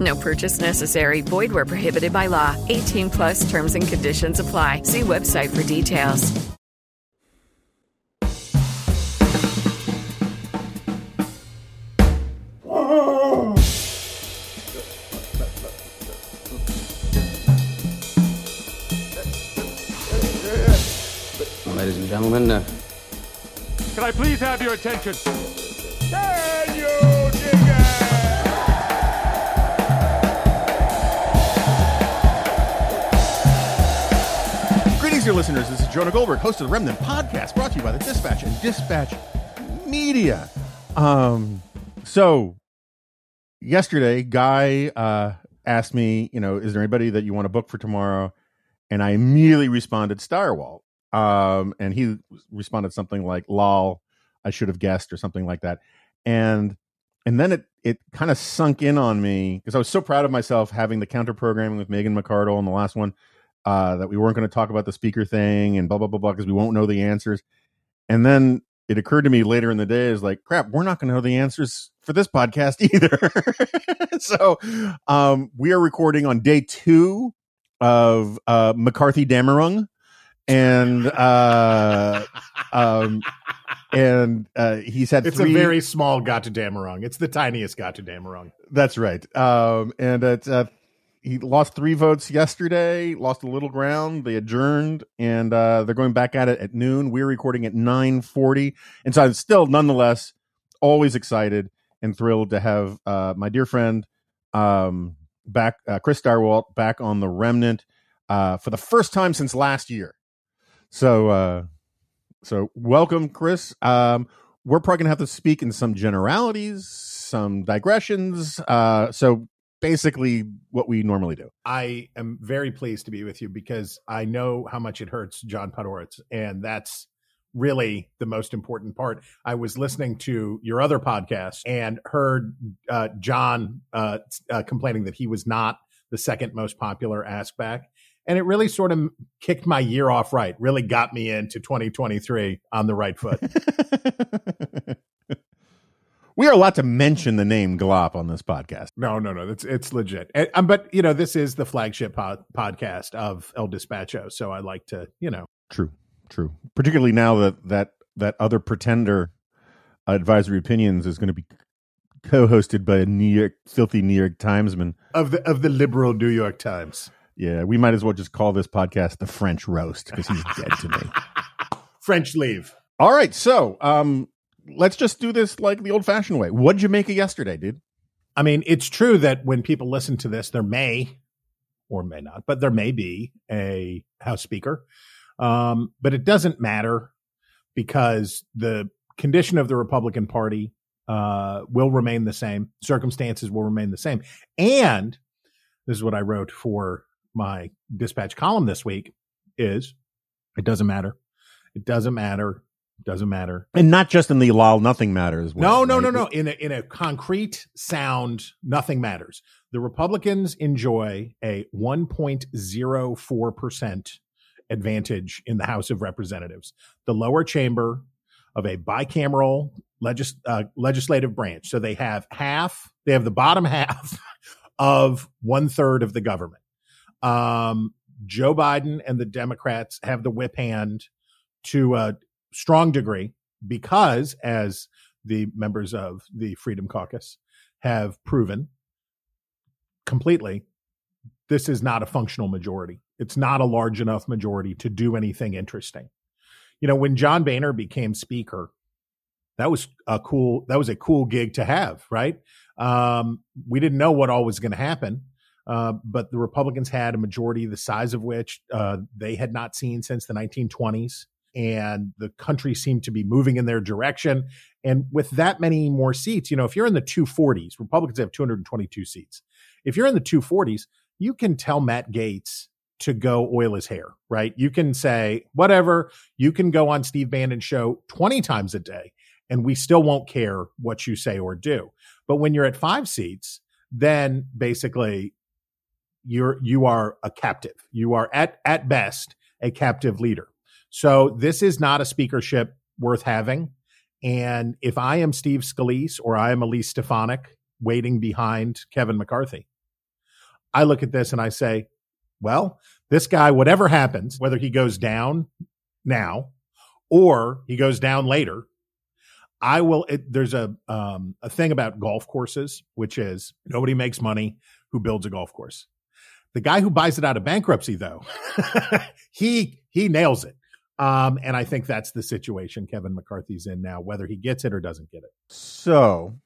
No purchase necessary. Void where prohibited by law. 18 plus terms and conditions apply. See website for details. Ladies and gentlemen, uh, Can I please have your attention? Can Greetings, dear listeners. This is Jonah Goldberg, host of the Remnant Podcast, brought to you by the Dispatch and Dispatch Media. Um, so yesterday, Guy uh, asked me, you know, is there anybody that you want to book for tomorrow? And I immediately responded, Stirewalt. Um, and he responded something like, "Lol, I should have guessed," or something like that. And and then it it kind of sunk in on me because I was so proud of myself having the counter programming with Megan McCardle in the last one uh, that we weren't going to talk about the speaker thing and blah blah blah blah because we won't know the answers. And then it occurred to me later in the day is like, crap, we're not going to know the answers for this podcast either. so um, we are recording on day two of uh, McCarthy Damerung, and uh, um, and uh, he's had It's three. a very small Götterdämmerung. It's the tiniest Götterdämmerung. That's right. Um, and it's uh, he lost three votes yesterday. Lost a little ground. They adjourned, and uh, they're going back at it at noon. We're recording at nine forty, and so I'm still, nonetheless, always excited and thrilled to have uh, my dear friend um, back, uh, Chris Stirewalt, back on the Remnant uh, for the first time since last year. So, uh, so welcome, Chris. Um, we're probably gonna have to speak in some generalities, some digressions. Uh, so basically, what we normally do. I am very pleased to be with you because I know how much it hurts John Podhoretz, and that's really the most important part. I was listening to your other podcast and heard uh, John uh, uh, complaining that he was not the second most popular Ask Back. And it really sort of kicked my year off right, really got me into 2023 on the right foot. we are allowed to mention the name Glop on this podcast. No, no, no. It's it's legit. And, um, but you know, this is the flagship pod, podcast of El Despacho, so I like to, you know, True, true. Particularly now that that that other pretender advisory opinions is going to be co-hosted by a New York filthy New York Timesman. of the of the liberal New York Times. Yeah, we might as well just call this podcast the French roast because he's dead to me. French leave. All right, so um, let's just do this like the old-fashioned way. What'd you make of yesterday, dude? I mean, it's true that when people listen to this, there may or may not, but there may be a House Speaker. Um, but it doesn't matter because the condition of the Republican Party uh, will remain the same. Circumstances will remain the same. And this is what I wrote for my dispatch column this week is it doesn't matter. It doesn't matter. Doesn't matter. And not just in the lol, nothing matters. No, way, no, right? no, no. In a, in a concrete sound, nothing matters. The Republicans enjoy a 1.04% advantage in the House of Representatives, the lower chamber of a bicameral legis- uh, legislative branch. So they have half, they have the bottom half of one third of the government. Um, Joe Biden and the Democrats have the whip hand to a strong degree because, as the members of the Freedom Caucus have proven completely, this is not a functional majority. It's not a large enough majority to do anything interesting. You know, when John Boehner became speaker, that was a cool that was a cool gig to have, right? Um, we didn't know what all was going to happen. Uh, but the Republicans had a majority the size of which uh, they had not seen since the 1920s. And the country seemed to be moving in their direction. And with that many more seats, you know, if you're in the 240s, Republicans have 222 seats. If you're in the 240s, you can tell Matt Gaetz to go oil his hair, right? You can say whatever. You can go on Steve Bannon's show 20 times a day and we still won't care what you say or do. But when you're at five seats, then basically you're you are a captive. You are at at best a captive leader. So this is not a speakership worth having. And if I am Steve Scalise or I am Elise Stefanik waiting behind Kevin McCarthy, I look at this and I say, well, this guy, whatever happens, whether he goes down now or he goes down later, I will. It, there's a um, a thing about golf courses, which is nobody makes money who builds a golf course. The guy who buys it out of bankruptcy, though, he he nails it. Um, and I think that's the situation Kevin McCarthy's in now, whether he gets it or doesn't get it. So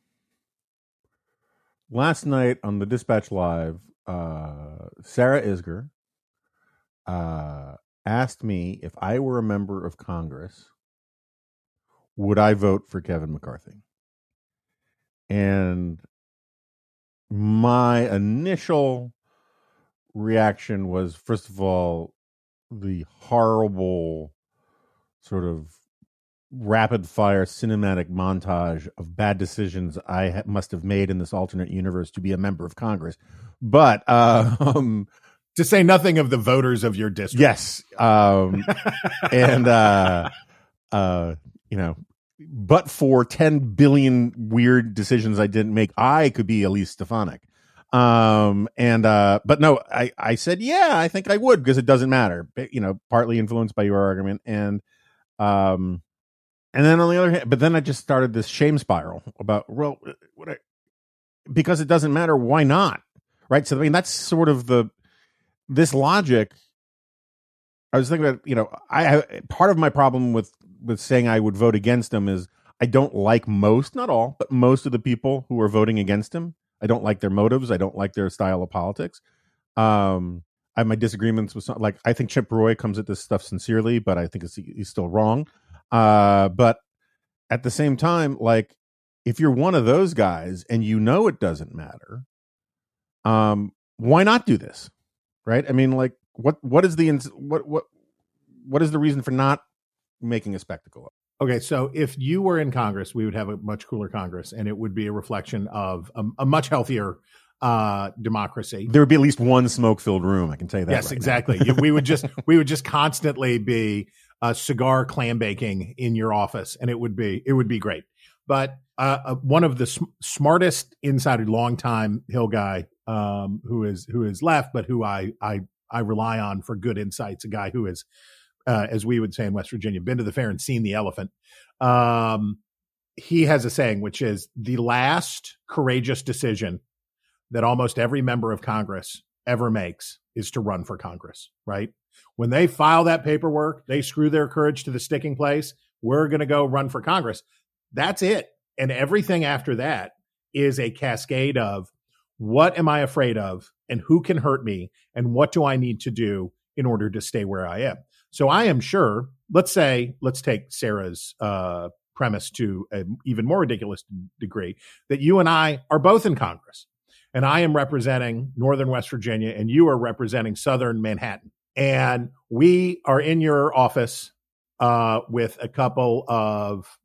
last night on the Dispatch Live, uh, Sarah Isgur uh, asked me if I were a member of Congress would I vote for Kevin McCarthy? And my initial reaction was first of all the horrible sort of rapid fire cinematic montage of bad decisions I ha- must have made in this alternate universe to be a member of Congress. But uh, um, to say nothing of the voters of your district. Yes. Um, and uh, uh, you know, but for 10 billion weird decisions I didn't make, I could be Elise Stefanik. Um, and, uh, but no, I, I said, yeah, I think I would because it doesn't matter, you know, partly influenced by your argument. And, um, and then on the other hand, but then I just started this shame spiral about, well, what I, because it doesn't matter. Why not? Right. So, I mean, that's sort of the, this logic. I was thinking about, you know, I, part of my problem with with saying I would vote against him is I don't like most, not all, but most of the people who are voting against him. I don't like their motives. I don't like their style of politics. Um, I my disagreements with some, like I think Chip Roy comes at this stuff sincerely, but I think he's still wrong. Uh, but at the same time, like if you're one of those guys and you know it doesn't matter, um, why not do this? Right? I mean, like what what is the what what what is the reason for not making a spectacle. Okay, so if you were in Congress, we would have a much cooler Congress, and it would be a reflection of a, a much healthier uh, democracy. There would be at least one smoke-filled room. I can tell you that. Yes, right exactly. we would just we would just constantly be uh, cigar clam baking in your office, and it would be it would be great. But uh, uh, one of the sm- smartest insider, longtime Hill guy, um, who is who is left, but who I I I rely on for good insights, a guy who is uh, as we would say in West Virginia, been to the fair and seen the elephant. Um, he has a saying, which is the last courageous decision that almost every member of Congress ever makes is to run for Congress, right? When they file that paperwork, they screw their courage to the sticking place. We're going to go run for Congress. That's it. And everything after that is a cascade of what am I afraid of and who can hurt me and what do I need to do in order to stay where I am. So I am sure, let's say, let's take Sarah's uh, premise to an even more ridiculous degree that you and I are both in Congress and I am representing Northern West Virginia and you are representing Southern Manhattan. And we are in your office uh, with a couple of,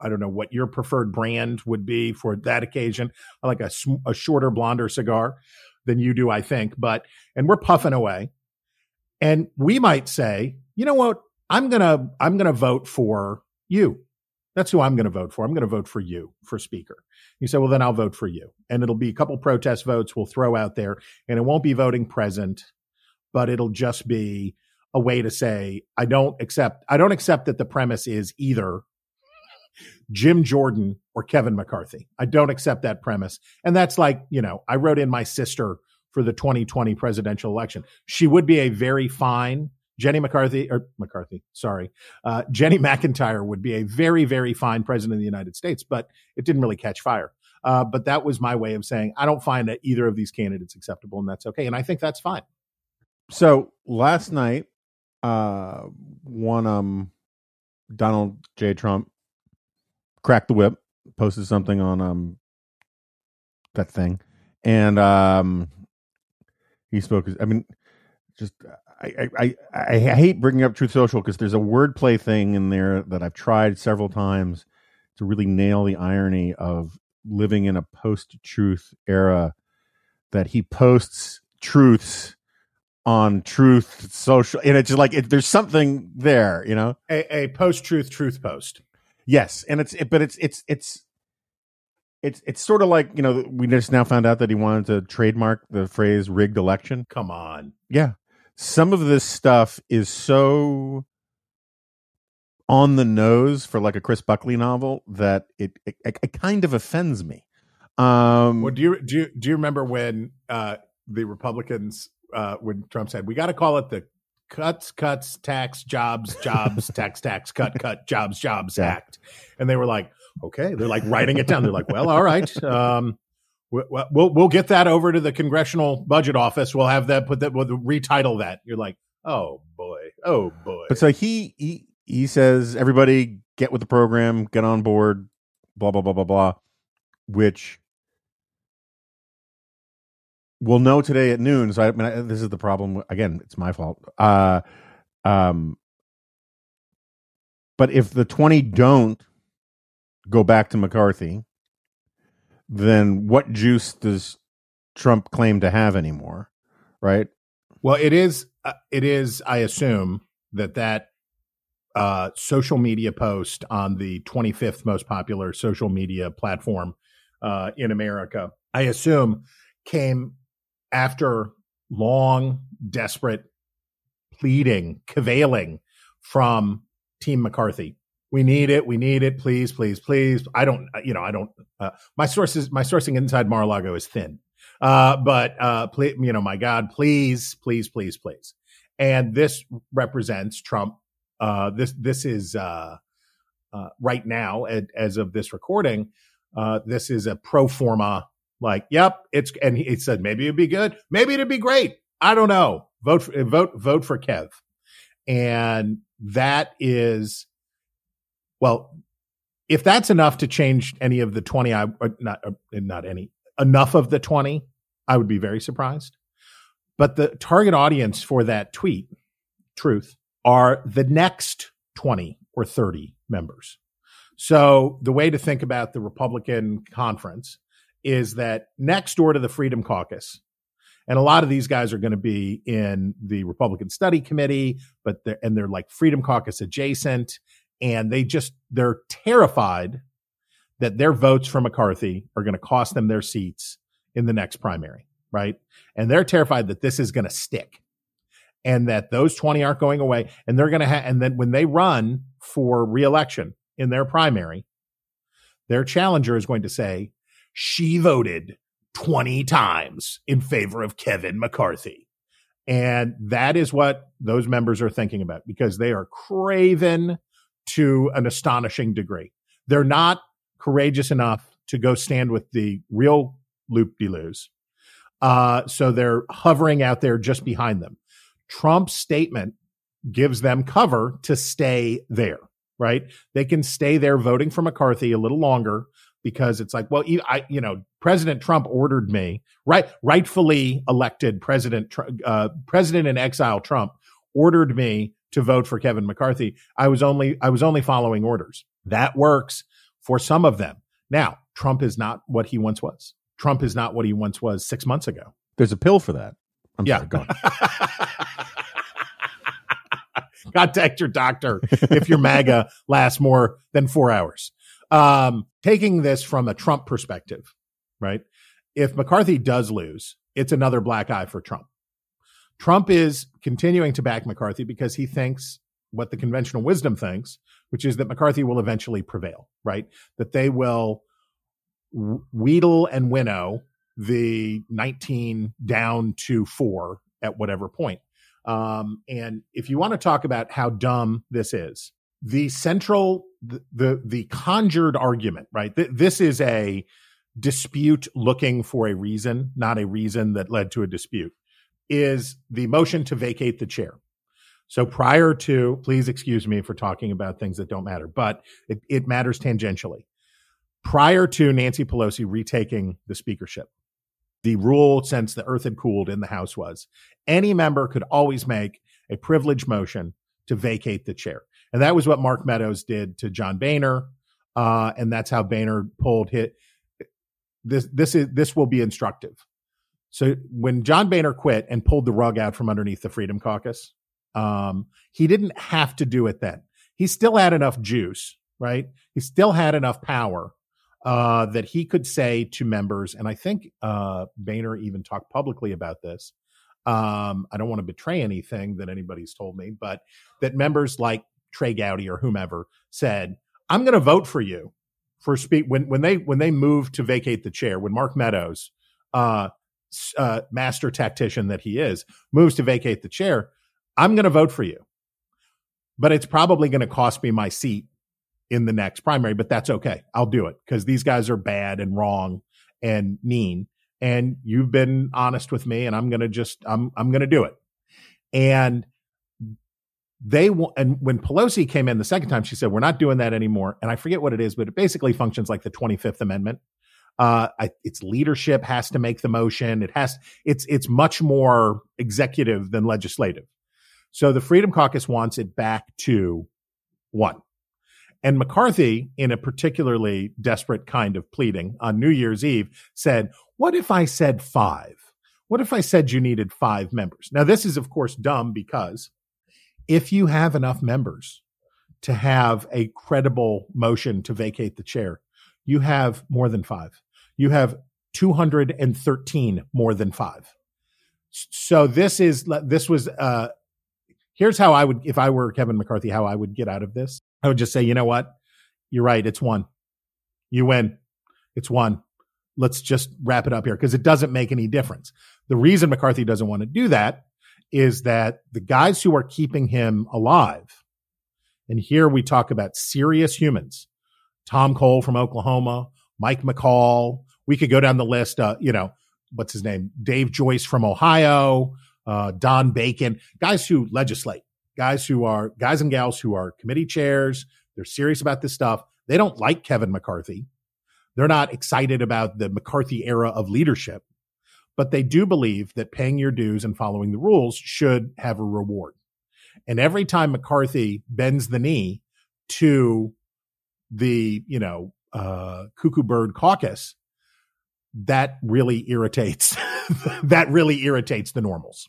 I don't know what your preferred brand would be for that occasion. I like a, a shorter, blonder cigar than you do, I think. But, and we're puffing away. And we might say, you know what? I'm gonna I'm gonna vote for you. That's who I'm going to vote for. I'm going to vote for you for speaker. You say, well, then I'll vote for you. And it'll be a couple protest votes we'll throw out there, and it won't be voting present, but it'll just be a way to say, I don't accept, I don't accept that the premise is either Jim Jordan or Kevin McCarthy. I don't accept that premise. And that's like, you know, I wrote in my sister for the 2020 presidential election. She would be a very fine Jenny McCarthy or McCarthy, sorry, uh, Jenny McIntyre would be a very, very fine president of the United States, but it didn't really catch fire. Uh, but that was my way of saying I don't find that either of these candidates acceptable, and that's okay. And I think that's fine. So last night, uh, one um, Donald J. Trump cracked the whip, posted something on um that thing, and um, he spoke. I mean, just I, I, I hate bringing up Truth Social because there's a wordplay thing in there that I've tried several times to really nail the irony of living in a post-truth era that he posts truths on truth social and it's just like it, there's something there you know? A, a post-truth truth post. Yes and it's it, but it's it's it's it's it's sort of like you know we just now found out that he wanted to trademark the phrase rigged election. Come on. Yeah some of this stuff is so on the nose for like a Chris Buckley novel that it it, it kind of offends me. Um, well, do you do you, do you remember when uh, the Republicans uh, when Trump said we got to call it the cuts cuts tax jobs jobs tax tax cut cut jobs jobs yeah. act, and they were like, okay, they're like writing it down. They're like, well, all right. Um, We'll we'll get that over to the congressional budget office. We'll have that put that we'll retitle that. You're like, oh boy, oh boy. But so he he he says everybody get with the program, get on board, blah blah blah blah blah, which we'll know today at noon. So I, mean, I, this is the problem. Again, it's my fault. Uh, um, but if the twenty don't go back to McCarthy, then what juice does Trump claim to have anymore? Right. Well, it is. Uh, it is. I assume that that uh, social media post on the 25th most popular social media platform uh, in America, I assume, came after long, desperate pleading, cavailing from Team McCarthy we need it. We need it. Please, please, please. I don't, you know, I don't, uh, my sources, my sourcing inside Mar-a-Lago is thin. Uh, but, uh, please, you know, my God, please, please, please, please. And this represents Trump. Uh, this, this is, uh, uh, right now, as, as of this recording, uh, this is a pro forma, like, yep, it's, and he, he said, maybe it'd be good. Maybe it'd be great. I don't know. Vote, for, vote, vote for Kev. And that is, well, if that's enough to change any of the 20, I not uh, not any enough of the 20, I would be very surprised. But the target audience for that tweet, truth, are the next 20 or 30 members. So the way to think about the Republican conference is that next door to the Freedom Caucus, and a lot of these guys are going to be in the Republican Study Committee, but they're, and they're like Freedom Caucus adjacent, and they just they're terrified that their votes for McCarthy are going to cost them their seats in the next primary, right? And they're terrified that this is going to stick and that those 20 aren't going away and they're going to have and then when they run for reelection in their primary, their challenger is going to say she voted 20 times in favor of Kevin McCarthy. And that is what those members are thinking about because they are craven to an astonishing degree. They're not courageous enough to go stand with the real loop de loos. Uh, so they're hovering out there just behind them. Trump's statement gives them cover to stay there, right? They can stay there voting for McCarthy a little longer because it's like, well, I, you know, President Trump ordered me, right? Rightfully elected President, uh, President in exile Trump ordered me to vote for Kevin McCarthy. I was only I was only following orders. That works for some of them. Now, Trump is not what he once was. Trump is not what he once was 6 months ago. There's a pill for that. I'm yeah. sorry, go on. Contact your doctor if your MAGA lasts more than four hours. Um, taking this from a Trump perspective, right? If McCarthy does lose, it's another black eye for Trump. Trump is continuing to back McCarthy because he thinks what the conventional wisdom thinks, which is that McCarthy will eventually prevail, right? That they will wheedle and winnow the 19 down to four at whatever point. Um, and if you want to talk about how dumb this is, the central, the, the, the conjured argument, right? Th- this is a dispute looking for a reason, not a reason that led to a dispute is the motion to vacate the chair. So prior to, please excuse me for talking about things that don't matter, but it, it matters tangentially. Prior to Nancy Pelosi retaking the speakership, the rule since the earth had cooled in the House was any member could always make a privilege motion to vacate the chair. And that was what Mark Meadows did to John Boehner. Uh, and that's how Boehner pulled hit. This, this is, this will be instructive. So when John Boehner quit and pulled the rug out from underneath the Freedom Caucus, um, he didn't have to do it then. He still had enough juice, right? He still had enough power uh, that he could say to members, and I think uh, Boehner even talked publicly about this. Um, I don't want to betray anything that anybody's told me, but that members like Trey Gowdy or whomever said, "I'm going to vote for you for speak." When when they when they moved to vacate the chair, when Mark Meadows, uh, uh, master tactician that he is, moves to vacate the chair, I'm going to vote for you, but it's probably going to cost me my seat in the next primary, but that's okay. I'll do it because these guys are bad and wrong and mean. And you've been honest with me, and I'm gonna just I'm I'm gonna do it. And they and when Pelosi came in the second time, she said we're not doing that anymore. And I forget what it is, but it basically functions like the 25th Amendment. Uh, I, its leadership has to make the motion. It has it's it's much more executive than legislative. So the Freedom Caucus wants it back to one. And McCarthy, in a particularly desperate kind of pleading on New Year's Eve, said, What if I said five? What if I said you needed five members? Now, this is, of course, dumb because if you have enough members to have a credible motion to vacate the chair, you have more than five. You have 213 more than five. So this is, this was, uh, here's how I would, if I were Kevin McCarthy, how I would get out of this. I would just say, you know what? You're right. It's one. You win. It's one. Let's just wrap it up here because it doesn't make any difference. The reason McCarthy doesn't want to do that is that the guys who are keeping him alive, and here we talk about serious humans, Tom Cole from Oklahoma, Mike McCaul. We could go down the list. Uh, you know, what's his name? Dave Joyce from Ohio, uh, Don Bacon, guys who legislate guys who are guys and gals who are committee chairs. They're serious about this stuff. They don't like Kevin McCarthy. They're not excited about the McCarthy era of leadership, but they do believe that paying your dues and following the rules should have a reward. And every time McCarthy bends the knee to the, you know, uh, cuckoo bird caucus, that really irritates, that really irritates the normals.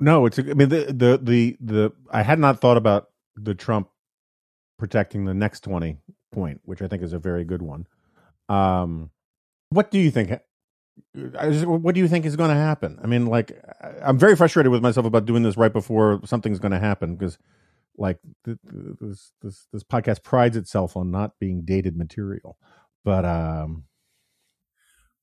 No, it's. I mean, the the the the. I had not thought about the Trump protecting the next twenty point, which I think is a very good one. Um, what do you think? What do you think is going to happen? I mean, like, I'm very frustrated with myself about doing this right before something's going to happen because, like, this this this podcast prides itself on not being dated material, but um,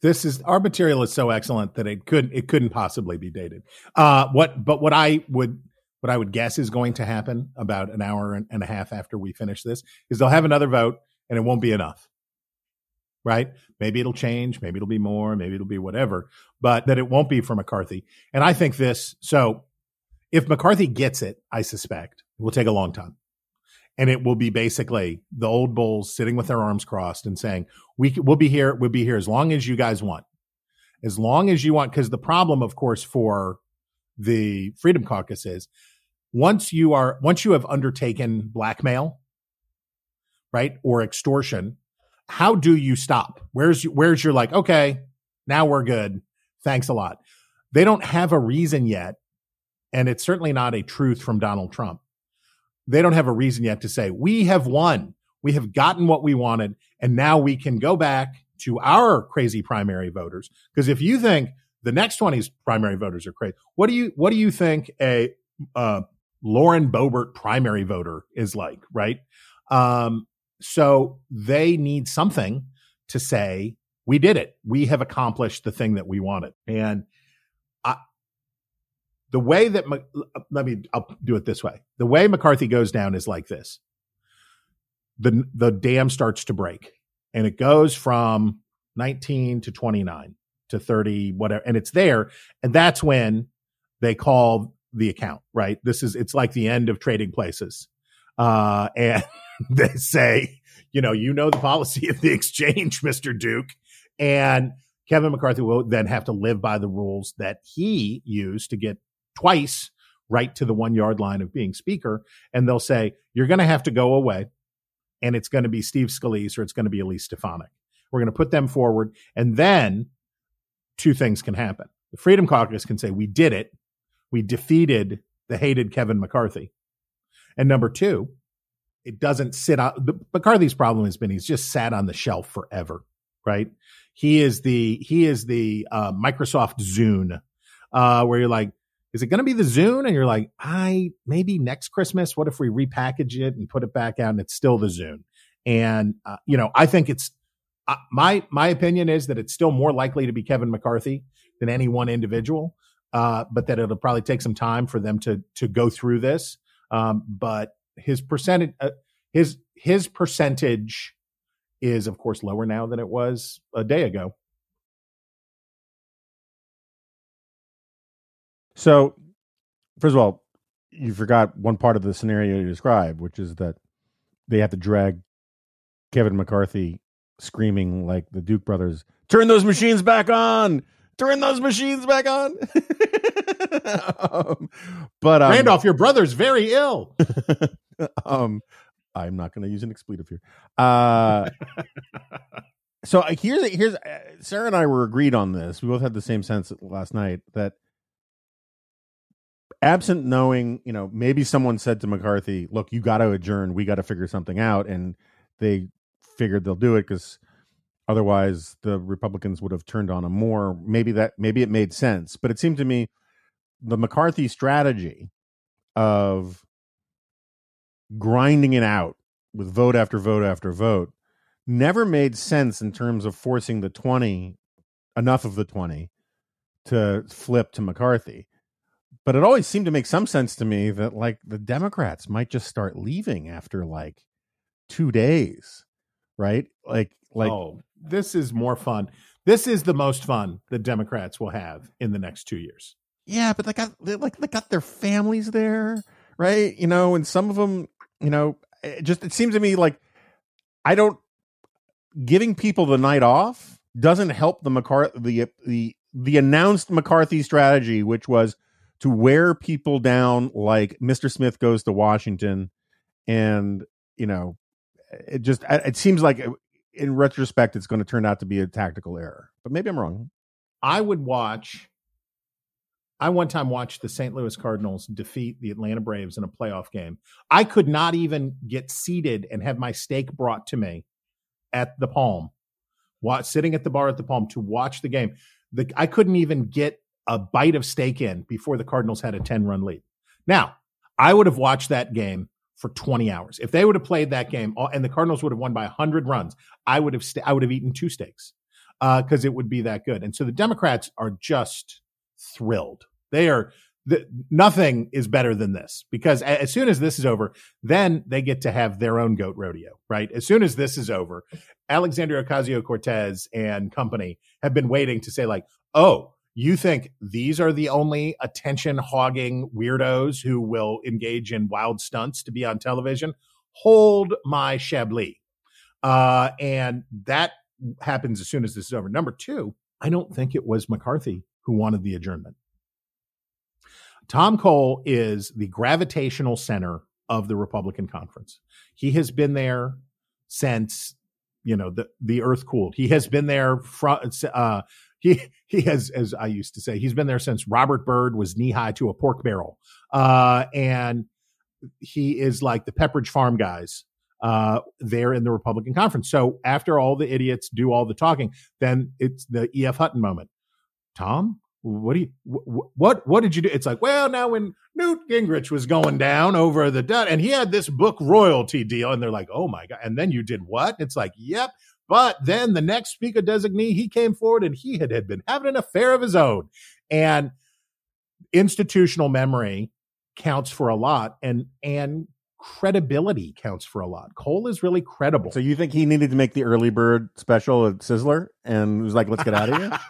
this is our material is so excellent that it could it couldn't possibly be dated. Uh, what but what I would what I would guess is going to happen about an hour and a half after we finish this is they'll have another vote and it won't be enough. Right? Maybe it'll change, maybe it'll be more, maybe it'll be whatever, but that it won't be for McCarthy. And I think this so if McCarthy gets it, I suspect it will take a long time and it will be basically the old bulls sitting with their arms crossed and saying, "We we'll be here. We'll be here as long as you guys want, as long as you want." Because the problem, of course, for the Freedom Caucus is once you are once you have undertaken blackmail, right, or extortion, how do you stop? Where's where's your like? Okay, now we're good. Thanks a lot. They don't have a reason yet, and it's certainly not a truth from Donald Trump they don't have a reason yet to say, we have won. We have gotten what we wanted. And now we can go back to our crazy primary voters. Because if you think the next 20's primary voters are crazy, what do you, what do you think a, uh, Lauren Boebert primary voter is like, right? Um, so they need something to say, we did it. We have accomplished the thing that we wanted. And the way that let me I'll do it this way. The way McCarthy goes down is like this. The the dam starts to break and it goes from 19 to 29 to 30 whatever and it's there and that's when they call the account, right? This is it's like the end of trading places. Uh and they say, you know, you know the policy of the exchange, Mr. Duke, and Kevin McCarthy will then have to live by the rules that he used to get twice right to the one yard line of being speaker, and they'll say, You're going to have to go away, and it's going to be Steve Scalise or it's going to be Elise Stefanik. We're going to put them forward, and then two things can happen. The Freedom Caucus can say, We did it. We defeated the hated Kevin McCarthy. And number two, it doesn't sit on McCarthy's problem has been he's just sat on the shelf forever, right? He is the he is the uh, Microsoft Zune, uh, where you're like, is it going to be the Zune? And you're like, I maybe next Christmas. What if we repackage it and put it back out and it's still the Zune? And uh, you know, I think it's uh, my my opinion is that it's still more likely to be Kevin McCarthy than any one individual, uh, but that it'll probably take some time for them to to go through this. Um, but his percentage, uh, his his percentage is of course lower now than it was a day ago. So, first of all, you forgot one part of the scenario you described, which is that they have to drag Kevin McCarthy screaming like the Duke brothers, "Turn those machines back on! Turn those machines back on!" um, but um, Randolph, your brother's very ill. um, I'm not going to use an expletive here. Uh, so here's here's uh, Sarah and I were agreed on this. We both had the same sense last night that absent knowing, you know, maybe someone said to McCarthy, "Look, you got to adjourn. We got to figure something out," and they figured they'll do it because otherwise the Republicans would have turned on him more. Maybe that maybe it made sense, but it seemed to me the McCarthy strategy of grinding it out with vote after vote after vote never made sense in terms of forcing the 20 enough of the 20 to flip to McCarthy. But it always seemed to make some sense to me that like the Democrats might just start leaving after like 2 days, right? Like like oh, this is more fun. This is the most fun the Democrats will have in the next 2 years. Yeah, but they got they like they got their families there, right? You know, and some of them you know, it just it seems to me like I don't giving people the night off doesn't help the McCarthy the the the announced McCarthy strategy, which was to wear people down like Mr. Smith goes to Washington, and you know, it just it seems like in retrospect it's going to turn out to be a tactical error, but maybe I'm wrong. I would watch I one time watched the St. Louis Cardinals defeat the Atlanta Braves in a playoff game. I could not even get seated and have my steak brought to me at the Palm, watch, sitting at the bar at the Palm to watch the game. The, I couldn't even get a bite of steak in before the Cardinals had a 10 run lead. Now, I would have watched that game for 20 hours. If they would have played that game and the Cardinals would have won by 100 runs, I would have st- I would have eaten two steaks because uh, it would be that good. And so the Democrats are just thrilled they are nothing is better than this because as soon as this is over, then they get to have their own goat rodeo, right? As soon as this is over, Alexandria Ocasio Cortez and company have been waiting to say, like, oh, you think these are the only attention hogging weirdos who will engage in wild stunts to be on television? Hold my Chablis. Uh, and that happens as soon as this is over. Number two, I don't think it was McCarthy who wanted the adjournment. Tom Cole is the gravitational center of the Republican conference. He has been there since you know the the earth cooled. He has been there from uh, he he has as I used to say he's been there since Robert Byrd was knee high to a pork barrel, uh, and he is like the Pepperidge Farm guys uh, there in the Republican conference. So after all the idiots do all the talking, then it's the E.F. Hutton moment. Tom, what do you what what did you do it's like well now when newt gingrich was going down over the debt, and he had this book royalty deal and they're like oh my god and then you did what it's like yep but then the next speaker designee he came forward and he had, had been having an affair of his own and institutional memory counts for a lot and and credibility counts for a lot cole is really credible so you think he needed to make the early bird special at sizzler and was like let's get out of here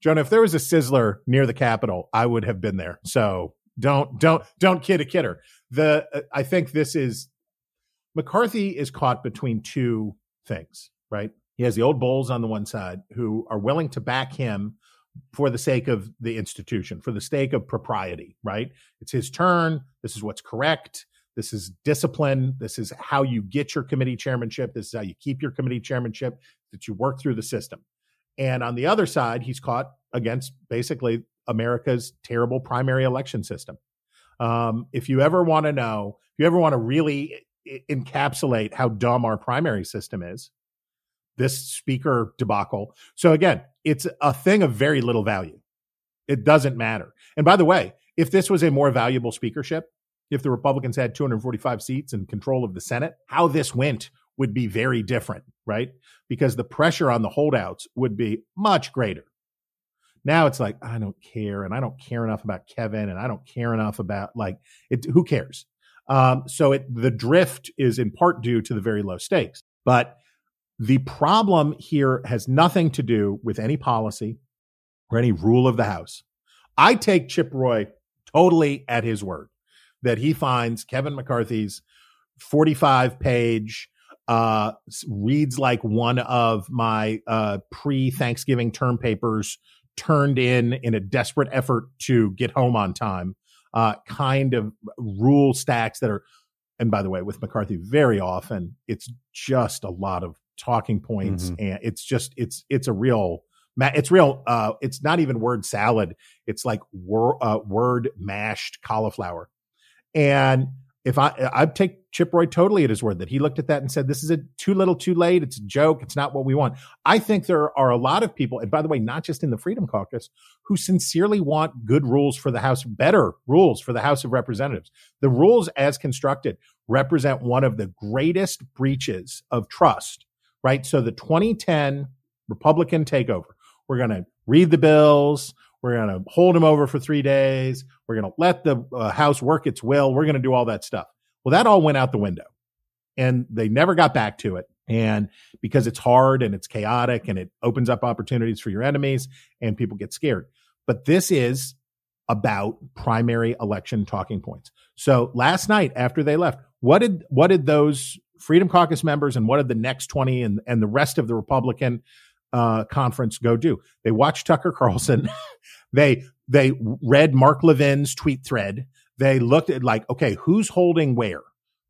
Jonah, if there was a sizzler near the Capitol, I would have been there. So don't don't don't kid a kidder. The uh, I think this is McCarthy is caught between two things, right? He has the old bulls on the one side who are willing to back him for the sake of the institution, for the sake of propriety, right? It's his turn. This is what's correct. This is discipline. This is how you get your committee chairmanship. This is how you keep your committee chairmanship, that you work through the system. And on the other side, he's caught against basically America's terrible primary election system. Um, if you ever want to know, if you ever want to really encapsulate how dumb our primary system is, this speaker debacle. So again, it's a thing of very little value. It doesn't matter. And by the way, if this was a more valuable speakership, if the Republicans had 245 seats and control of the Senate, how this went would be very different, right? Because the pressure on the holdouts would be much greater. Now it's like, I don't care. And I don't care enough about Kevin. And I don't care enough about like it. Who cares? Um, so it, the drift is in part due to the very low stakes. But the problem here has nothing to do with any policy or any rule of the House. I take Chip Roy totally at his word that he finds Kevin McCarthy's 45 page uh, reads like one of my uh, pre Thanksgiving term papers turned in in a desperate effort to get home on time uh, kind of rule stacks that are, and by the way, with McCarthy, very often it's just a lot of talking points, mm-hmm. and it's just it's it's a real it's real uh it's not even word salad it's like wor- uh, word mashed cauliflower and if I I take Chip Roy totally at his word that he looked at that and said, "This is a too little, too late. It's a joke. It's not what we want." I think there are a lot of people, and by the way, not just in the Freedom Caucus, who sincerely want good rules for the House, better rules for the House of Representatives. The rules as constructed represent one of the greatest breaches of trust. Right. So the 2010 Republican takeover. We're going to read the bills. We're going to hold him over for three days. We're going to let the uh, House work its will. We're going to do all that stuff. Well, that all went out the window and they never got back to it. And because it's hard and it's chaotic and it opens up opportunities for your enemies and people get scared. But this is about primary election talking points. So last night after they left, what did what did those Freedom Caucus members and what did the next 20 and, and the rest of the Republican uh, conference go do? They watched Tucker Carlson. they they read Mark Levin's tweet thread. They looked at like, okay, who's holding where?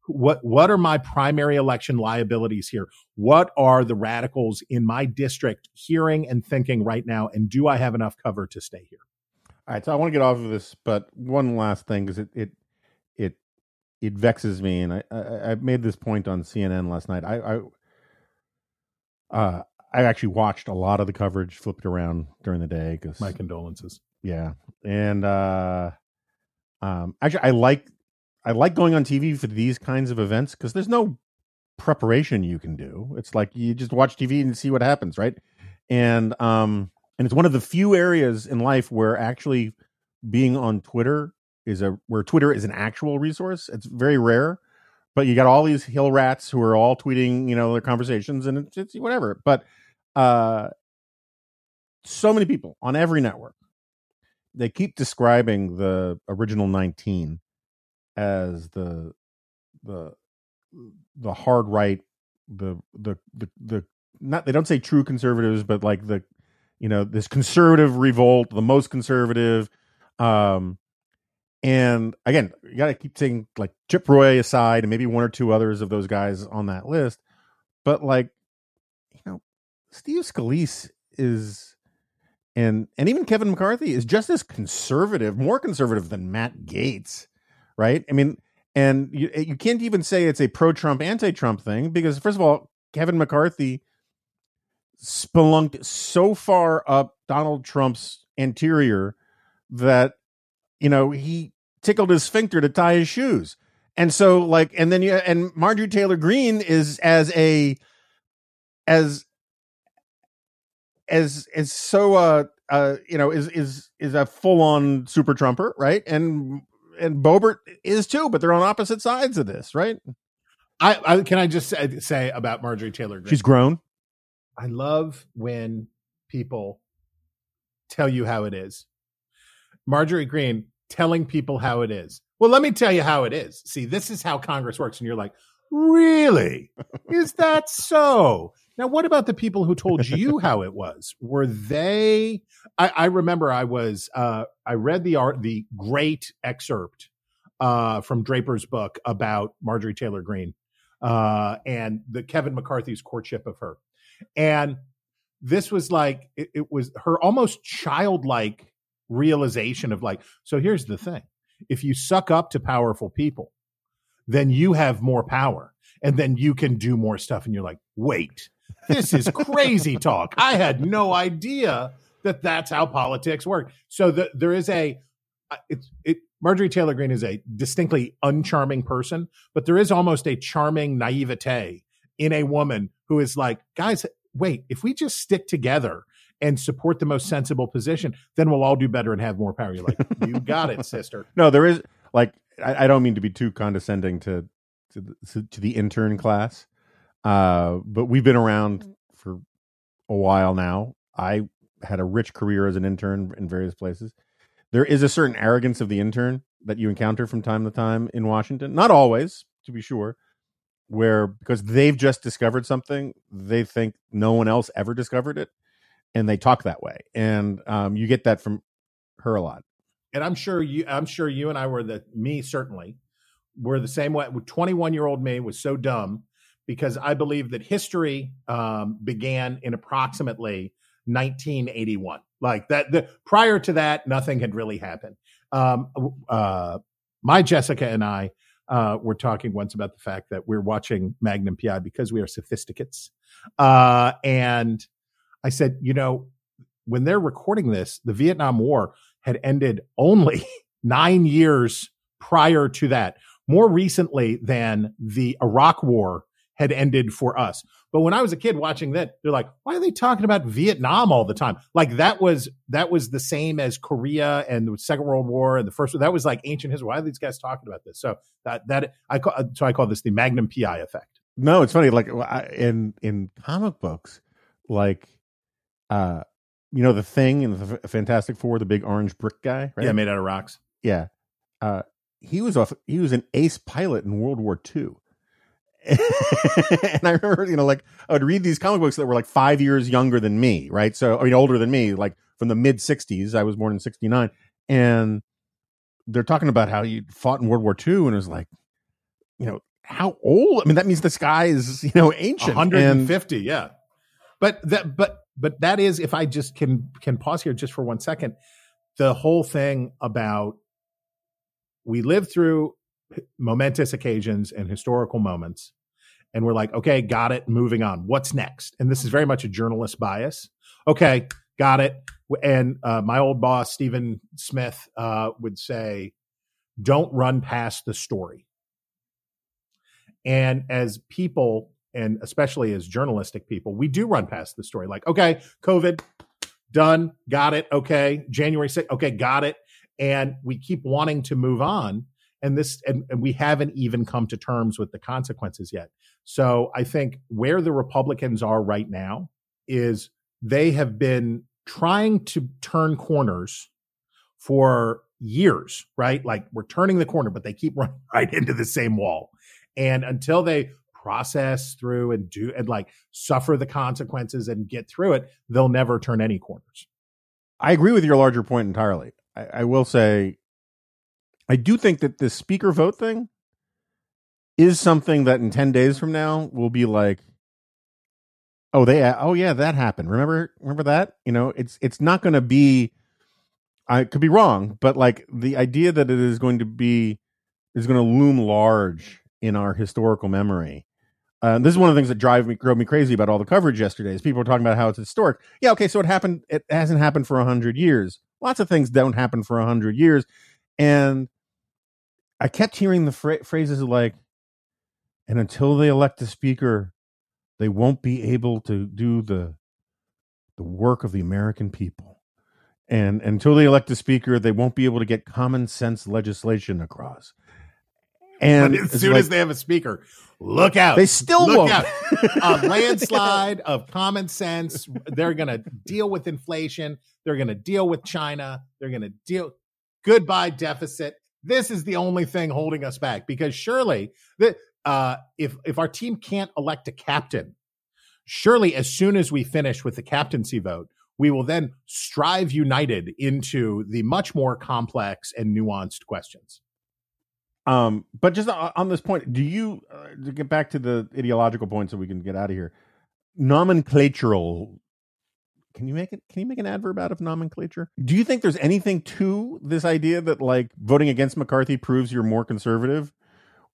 What what are my primary election liabilities here? What are the radicals in my district hearing and thinking right now? And do I have enough cover to stay here? All right, so I want to get off of this, but one last thing because it it it it vexes me, and I, I I made this point on CNN last night. I I uh I actually watched a lot of the coverage, flipped around during the day because my condolences. Yeah, and uh, um, actually, I like I like going on TV for these kinds of events because there's no preparation you can do. It's like you just watch TV and see what happens, right? And um, and it's one of the few areas in life where actually being on Twitter is a where Twitter is an actual resource. It's very rare but you got all these hill rats who are all tweeting, you know, their conversations and it's, it's whatever. But uh, so many people on every network, they keep describing the original 19 as the the the hard right the the the the not they don't say true conservatives but like the you know this conservative revolt the most conservative um and again, you got to keep saying like Chip Roy aside, and maybe one or two others of those guys on that list. But like, Steve Scalise is, and and even Kevin McCarthy is just as conservative, more conservative than Matt Gaetz, right? I mean, and you eh, you can't even say it's a pro-Trump, anti-Trump thing because first of all, Kevin McCarthy spelunked so far up Donald Trump's anterior that you know, he tickled his sphincter to tie his shoes. And so like and then you and Marjorie Taylor Greene is as a as as as so uh uh you know is is is a full on super trumper, right? And and Boebert is too, but they're on opposite sides of this, right? I, I can I just say, say about Marjorie Taylor Greene. She's grown. I love when people tell you how it is. Marjorie Greene telling people how it is. Well, let me tell you how it is. See, this is how Congress works. And you're like, really? is that so? Now, what about the people who told you how it was? Were they? I, I remember I was. Uh, I read the art, the great excerpt uh, from Draper's book about Marjorie Taylor Greene uh, and the Kevin McCarthy's courtship of her, and this was like it, it was her almost childlike realization of like. So here's the thing: if you suck up to powerful people, then you have more power, and then you can do more stuff. And you're like, wait this is crazy talk. I had no idea that that's how politics work. So the, there is a uh, it's it Marjorie Taylor Greene is a distinctly uncharming person, but there is almost a charming naivete in a woman who is like, guys, wait, if we just stick together and support the most sensible position, then we'll all do better and have more power. You're like, you got it, sister. No, there is like I, I don't mean to be too condescending to to the, to the intern class, uh, but we've been around mm. for a while now. I had a rich career as an intern in various places. There is a certain arrogance of the intern that you encounter from time to time in Washington. Not always, to be sure, where because they've just discovered something, they think no one else ever discovered it, and they talk that way. And um, you get that from her a lot. And I'm sure you, I'm sure you and I were the me certainly were the same way. 21 year old me was so dumb because I believe that history um, began in approximately 1981. Like that, the, prior to that, nothing had really happened. Um, uh, my Jessica and I uh, were talking once about the fact that we're watching Magnum PI because we are sophisticates. Uh, and I said, you know, when they're recording this, the Vietnam War had ended only nine years prior to that, more recently than the Iraq War had ended for us. But when I was a kid watching that, they're like, why are they talking about Vietnam all the time? Like that was that was the same as Korea and the Second World War and the First. That was like ancient history. Why are these guys talking about this? So that that I call so I call this the Magnum PI effect. No, it's funny. Like in in comic books, like uh, you know, the thing in the Fantastic Four, the big orange brick guy, right? Yeah, made out of rocks. Yeah, uh, he was off. He was an ace pilot in World War II and I remember, you know, like I would read these comic books that were like five years younger than me, right? So, I mean, older than me, like from the mid 60s. I was born in 69. And they're talking about how you fought in World War II. And it was like, you know, how old? I mean, that means this guy is, you know, ancient. 150, and, yeah. But that, but, but that is, if I just can, can pause here just for one second, the whole thing about we live through momentous occasions and historical moments. And we're like okay got it moving on. What's next? And this is very much a journalist bias. Okay got it. And uh, my old boss stephen smith uh, would say don't run past the story. And as people and especially as journalistic people we do run past the story. Like okay covid done got it okay. January 6th okay got it. And we keep wanting to move on and this and, and we haven't even come to terms with the consequences yet. So i think where the republicans are right now is they have been trying to turn corners for years right? Like we're turning the corner but they keep running right into the same wall. And until they process through and do and like suffer the consequences and get through it they'll never turn any corners. I agree with your larger point entirely. I, I will say I do think that this speaker vote thing is something that in 10 days from now will be like oh they oh yeah that happened. Remember remember that? You know it's it's not going to be i could be wrong but like the idea that it is going to be is going to loom large in our historical memory. Uh, this is one of the things that drive me drove me crazy about all the coverage yesterday is people were talking about how it's historic. Yeah okay so it happened it hasn't happened for 100 years. Lots of things don't happen for 100 years and I kept hearing the fra- phrases like, and until they elect a speaker, they won't be able to do the the work of the American people. And until they elect a speaker, they won't be able to get common sense legislation across. And but as soon like, as they have a speaker, look out. They still look won't. out. a landslide of common sense. They're going to deal with inflation. They're going to deal with China. They're going to deal. Goodbye deficit this is the only thing holding us back because surely that uh, if if our team can't elect a captain, surely as soon as we finish with the captaincy vote, we will then strive united into the much more complex and nuanced questions. Um, but just on this point, do you uh, to get back to the ideological point so we can get out of here? Nomenclatural. Can you make it? Can you make an adverb out of nomenclature? Do you think there's anything to this idea that like voting against McCarthy proves you're more conservative,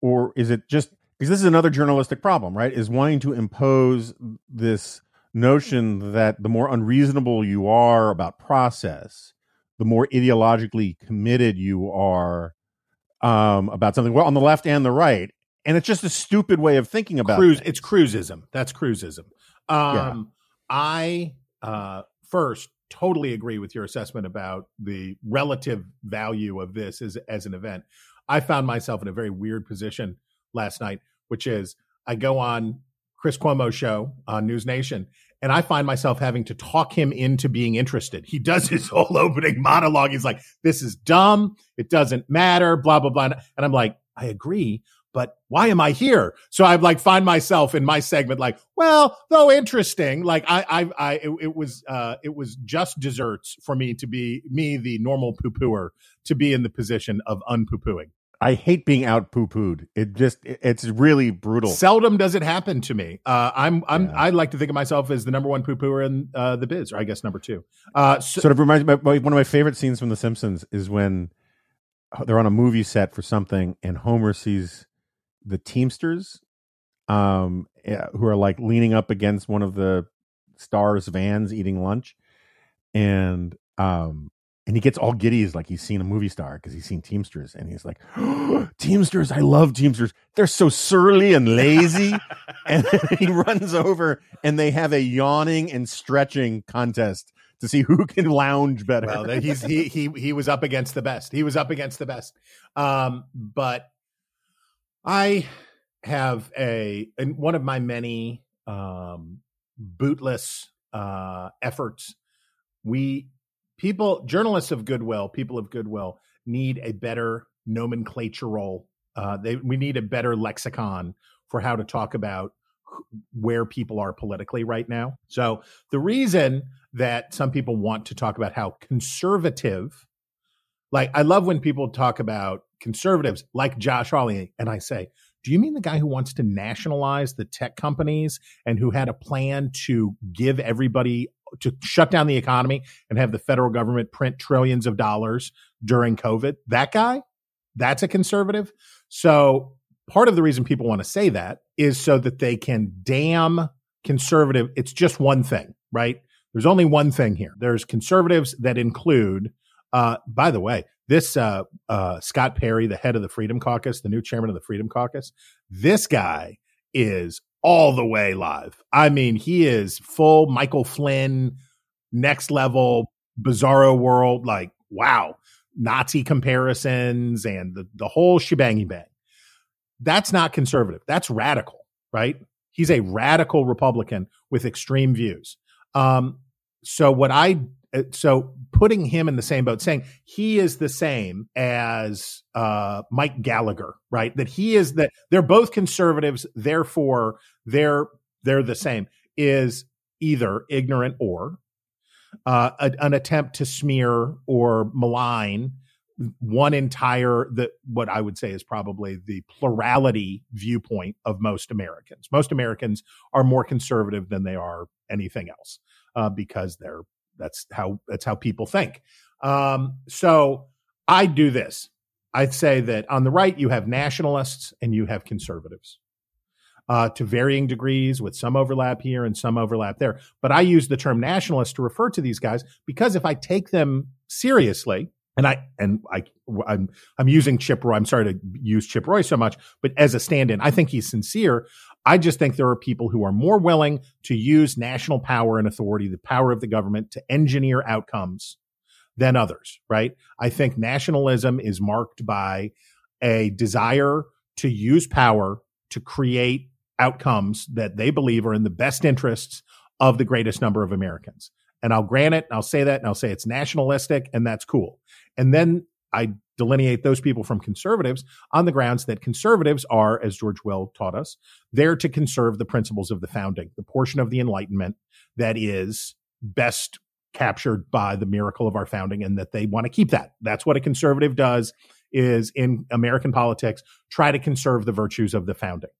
or is it just because this is another journalistic problem, right? Is wanting to impose this notion that the more unreasonable you are about process, the more ideologically committed you are um, about something. Well, on the left and the right, and it's just a stupid way of thinking about Cruz. things. It's Cruzism. That's Cruzism. Um, I uh, first totally agree with your assessment about the relative value of this as as an event. I found myself in a very weird position last night, which is I go on Chris Cuomo's show on News Nation, and I find myself having to talk him into being interested. He does his whole opening monologue. He's like, "This is dumb. It doesn't matter." Blah blah blah. And I'm like, I agree, but why am I here? So I like find myself in my segment like, well, though interesting. Like I, I, I it, it was, uh, it was just desserts for me to be me, the normal poo pooer, to be in the position of unpoo pooing. I hate being out poo pooed. It just it- it's really brutal. Seldom does it happen to me. Uh, I'm, I'm, Yeah. I like to think of myself as the number one poo pooer in uh, the biz, or I guess number two. Uh, so, sort of reminds me. One of my favorite scenes from The Simpsons is when they're on a movie set for something, and Homer sees the Teamsters, um, who are like leaning up against one of the stars' vans eating lunch, and um, and he gets all giddy, as like he's seen a movie star because he's seen Teamsters, and he's like, Teamsters, I love Teamsters. They're so surly and lazy, and he runs over, and they have a yawning and stretching contest to see who can lounge better. well, he's he he he was up against the best. He was up against the best. Um, but I have a in one of my many um, bootless uh, efforts. We people, journalists of goodwill, people of goodwill, need a better nomenclatural. Uh, they we need a better lexicon for how to talk about wh- where people are politically right now. So the reason that some people want to talk about how conservative, like I love when people talk about conservatives like Josh Hawley, and I say, do you mean the guy who wants to nationalize the tech companies and who had a plan to give everybody to shut down the economy and have the federal government print trillions of dollars during COVID? That guy? That's a conservative. So part of the reason people want to say that is so that they can damn conservative. It's just one thing, right? There's only one thing here. There's conservatives that include, uh, by the way, this uh, uh, Scott Perry, the head of the Freedom Caucus, the new chairman of the Freedom Caucus, this guy is all the way live. I mean, he is full Michael Flynn, next level, bizarro world. Like, wow, Nazi comparisons and the, the whole shebangy bang. That's not conservative. That's radical, right? He's a radical Republican with extreme views. Um, so what I so putting him in the same boat, saying he is the same as uh, Mike Gallagher, right? That he is that they're both conservatives, therefore they're they're the same. Is either ignorant or uh, a, an attempt to smear or malign one entire the what I would say is probably the plurality viewpoint of most Americans. Most Americans are more conservative than they are anything else uh, because they're that's how that's how people think. Um, so I do this. I'd say that on the right you have nationalists and you have conservatives. Uh, to varying degrees, with some overlap here and some overlap there. But I use the term nationalist to refer to these guys because if I take them seriously, and I and I I'm I'm using Chip Roy. I'm sorry to use Chip Roy so much, but as a stand-in, I think he's sincere. I just think there are people who are more willing to use national power and authority, the power of the government, to engineer outcomes than others. Right? I think nationalism is marked by a desire to use power to create outcomes that they believe are in the best interests of the greatest number of Americans. And I'll grant it, and I'll say that, and I'll say it's nationalistic, and that's cool. And then I delineate those people from conservatives on the grounds that conservatives are, as George Will taught us, there to conserve the principles of the founding, the portion of the Enlightenment that is best captured by the miracle of our founding and that they want to keep that. That's what a conservative does is in American politics, try to conserve the virtues of the founding.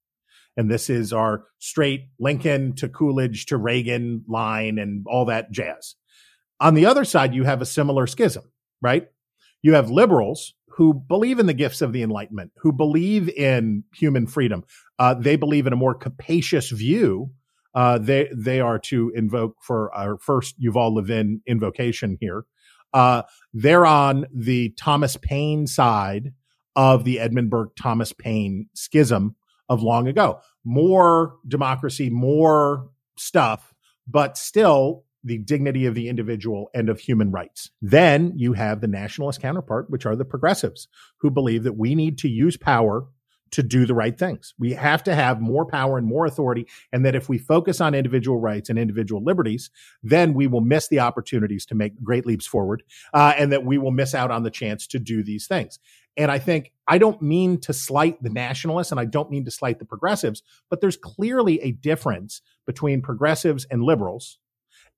And this is our straight Lincoln to Coolidge to Reagan line and all that jazz. On the other side, you have a similar schism, right? You have liberals who believe in the gifts of the Enlightenment, who believe in human freedom. Uh, they believe in a more capacious view. Uh, they they are to invoke for our first Yuval Levin invocation here. Uh, they're on the Thomas Paine side of the Edmund Burke Thomas Paine schism of long ago. More democracy, more stuff, but still the dignity of the individual and of human rights. Then you have the nationalist counterpart, which are the progressives, who believe that we need to use power to do the right things. We have to have more power and more authority. And that if we focus on individual rights and individual liberties, then we will miss the opportunities to make great leaps forward. Uh, and that we will miss out on the chance to do these things. And I think I don't mean to slight the nationalists and I don't mean to slight the progressives, but there's clearly a difference between progressives and liberals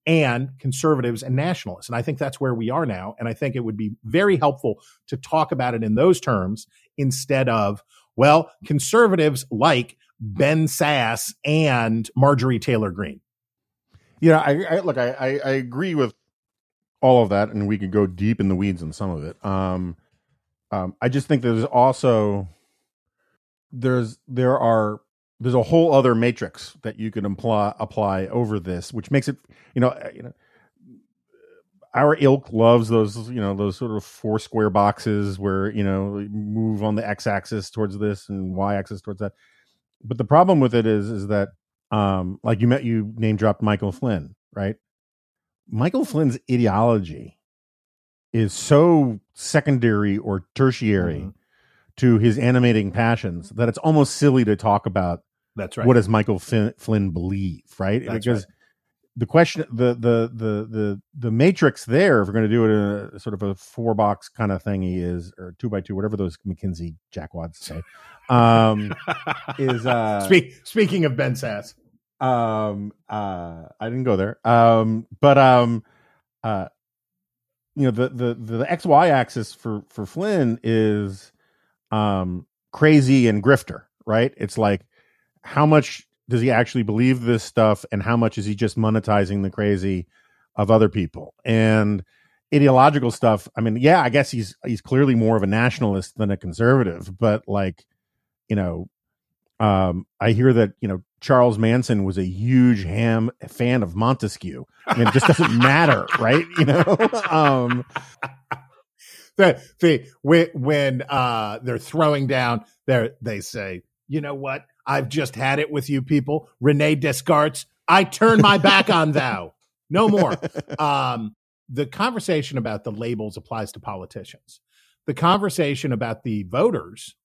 and conservatives and nationalists. And I think that's where we are now. And I think it would be very helpful to talk about it in those terms instead of, well, conservatives like Ben Sasse and Marjorie Taylor Greene. Yeah, I, I look, I, I, agree with all of that, and we could go deep in the weeds on some of it. Um, um, I just think there's also there's there are there's a whole other matrix that you can apply apply over this, which makes it you know uh, you know our ilk loves those you know those sort of four square boxes where you know move on the x-axis towards this and y-axis towards that. But the problem with it is is that um like you met you name dropped michael flynn right? Michael flynn's ideology is so secondary or tertiary mm-hmm. to his animating passions that it's almost silly to talk about that's right. what does michael flynn, flynn believe right? That's because right. the question the the the the the matrix there if we're going to do it in a sort of a four box kind of thingy is or two by two whatever those mckinsey jackwads say um is uh Speak, speaking of Ben Sasse, um uh i didn't go there. Um but um uh you know the the the xy axis for for flynn is um crazy and grifter right? It's like how much does he actually believe this stuff and how much is he just monetizing the crazy of other people? And ideological stuff i mean yeah i guess he's he's clearly more of a nationalist than a conservative but like you know um i hear that you know charles manson was a huge ham fan of montesquieu i mean it just doesn't matter right you know um the, the when, when uh, they're throwing down, they they say, you know what? I've just had it with you people. Rene Descartes, I turn my back on thou. No more. Um, the conversation about the labels applies to politicians. The conversation about the voters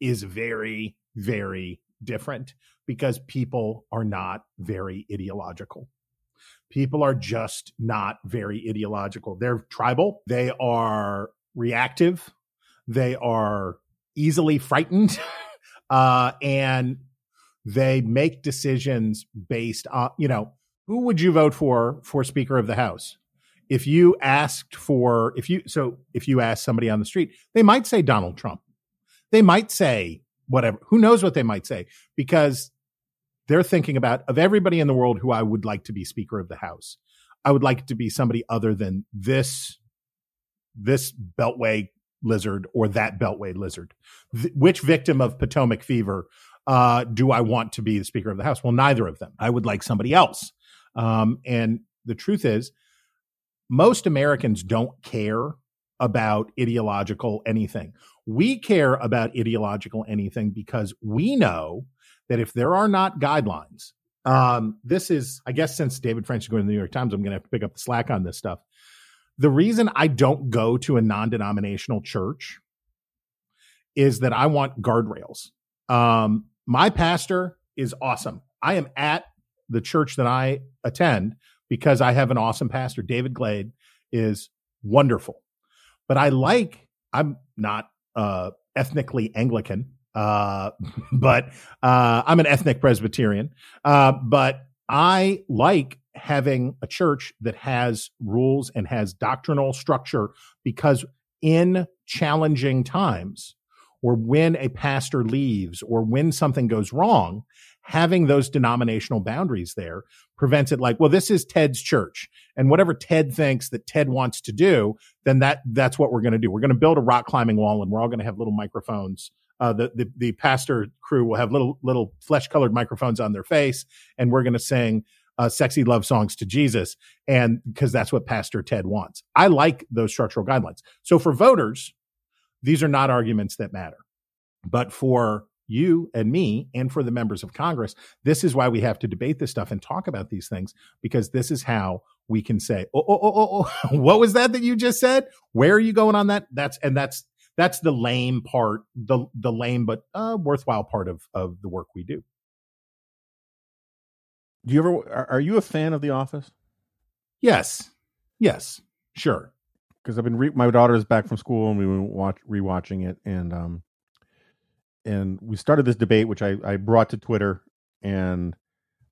is very, very different because people are not very ideological. People are just not very ideological. They're tribal, they are reactive, they are easily frightened, uh, and they make decisions based on, you know, who would you vote for for Speaker of the House? If you asked for, if you, so if you ask somebody on the street, they might say Donald Trump. They might say whatever. Who knows what they might say because they're thinking about of everybody in the world who I would like to be Speaker of the House. I would like to be somebody other than this this Beltway lizard or that Beltway lizard. Th- which victim of Potomac fever uh, do I want to be the Speaker of the House? Well, neither of them. I would like somebody else. Um, and the truth is, most Americans don't care about ideological anything. We care about ideological anything because we know that if there are not guidelines, um, this is, I guess, since David French is going to the New York Times, I'm going to have to pick up the slack on this stuff. The reason I don't go to a non denominational church is that I want guardrails. Um, my pastor is awesome. I am at the church that I attend because I have an awesome pastor. David Glade is wonderful. But I like I'm not uh, ethnically Anglican, uh, but uh, I'm an ethnic Presbyterian. Uh, but I like having a church that has rules and has doctrinal structure because in challenging times, or when a pastor leaves, or when something goes wrong, having those denominational boundaries there prevents it like well this is ted's church and whatever ted thinks that ted wants to do then that that's what we're going to do. We're going to build a rock climbing wall and we're all going to have little microphones. Uh, the, the the pastor crew will have little little flesh colored microphones on their face and we're going to sing uh, sexy love songs to jesus and because that's what pastor ted wants. I like those structural guidelines. So for voters these are not arguments that matter. But for you and me and for the members of Congress. This is why we have to debate this stuff and talk about these things because this is how we can say, oh, oh, oh, oh, oh what was that that you just said? Where are you going on that? That's, and that's, that's the lame part, the, the lame, but uh, worthwhile part of, of the work we do. Do you ever, are, you a fan of The Office? Yes. Yes. Sure. Because I've been, re- my daughter is back from school and we were watch, rewatching it. And, um, and we started this debate, which I, I brought to Twitter, and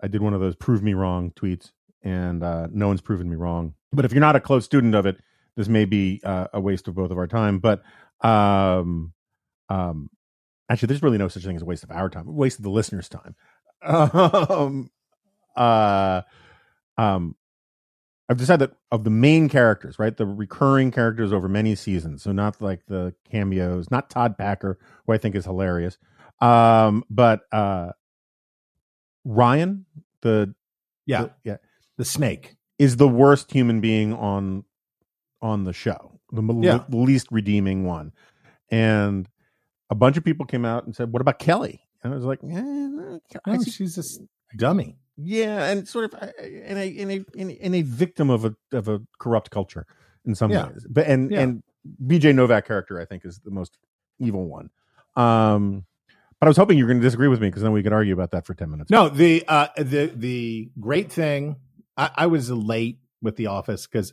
I did one of those "prove me wrong" tweets, and uh, no one's proven me wrong. But if you're not a close student of it, this may be uh, a waste of both of our time. But um, um, actually, there's really no such thing as a waste of our time; a waste of the listeners' time. um, uh, um, I've decided that of the main characters, right, the recurring characters over many seasons, so not like the cameos, not Todd Packer, who I think is hilarious, um, but uh, Ryan, the yeah, the, yeah, the snake is the worst human being on on the show, the, yeah. least redeeming one, and a bunch of people came out and said, "What about Kelly?" And I was like, eh, oh, "She's a dummy." Yeah, and sort of uh, in a in a in, in a victim of a of a corrupt culture in some yeah. ways. But and yeah. and BJ Novak character I think is the most evil one. Um but I was hoping you were going to disagree with me because then we could argue about that for ten minutes. No, the uh, the the great thing I, I was late with the office because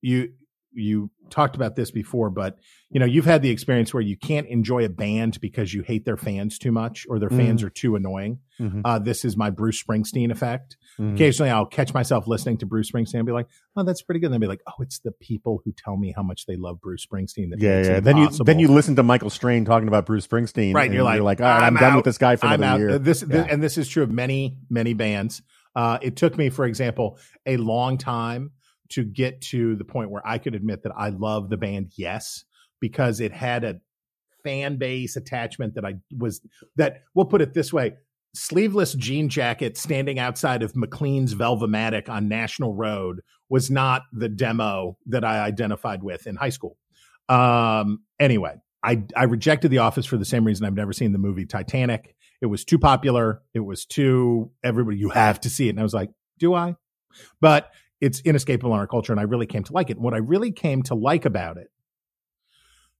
you you talked about this before, but you know, you've had the experience where you can't enjoy a band because you hate their fans too much or their mm-hmm. fans are too annoying. Mm-hmm. Uh, this is my Bruce Springsteen effect. Mm-hmm. Occasionally I'll catch myself listening to Bruce Springsteen and be like, oh, that's pretty good. And they'll be like, oh, it's the people who tell me how much they love Bruce Springsteen. That yeah, yeah. Then you, then you listen to Michael Strain talking about Bruce Springsteen. Right. And you're like, you're like, all right, I'm, I'm done with this guy for I'm out. year. This, yeah. this, and this is true of many, many bands. Uh, it took me, for example, a long time to get to the point where I could admit that I love the band Yes because it had a fan base attachment that I was that we'll put it this way sleeveless jean jacket standing outside of McLean's Velvematic on National Road was not the demo that I identified with in high school. Um, anyway, I, I rejected The Office for the same reason I've never seen the movie Titanic. It was too popular. It was too everybody. You have to see it, and I was like, do I? But it's inescapable in our culture, and I really came to like it. And what I really came to like about it,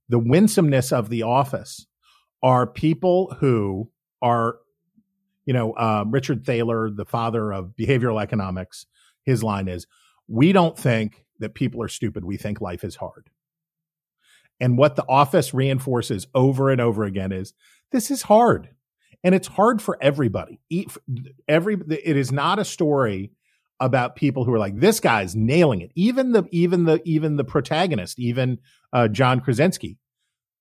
the winsomeness of The Office, are people who are, you know, uh, Richard Thaler, the father of behavioral economics. His line is, "We don't think that people are stupid. We think life is hard." And what The Office reinforces over and over again is, this is hard and it's hard for everybody. Every it is not a story about people who are like this guy's nailing it. Even the even the even the protagonist, even uh, John Krasinski,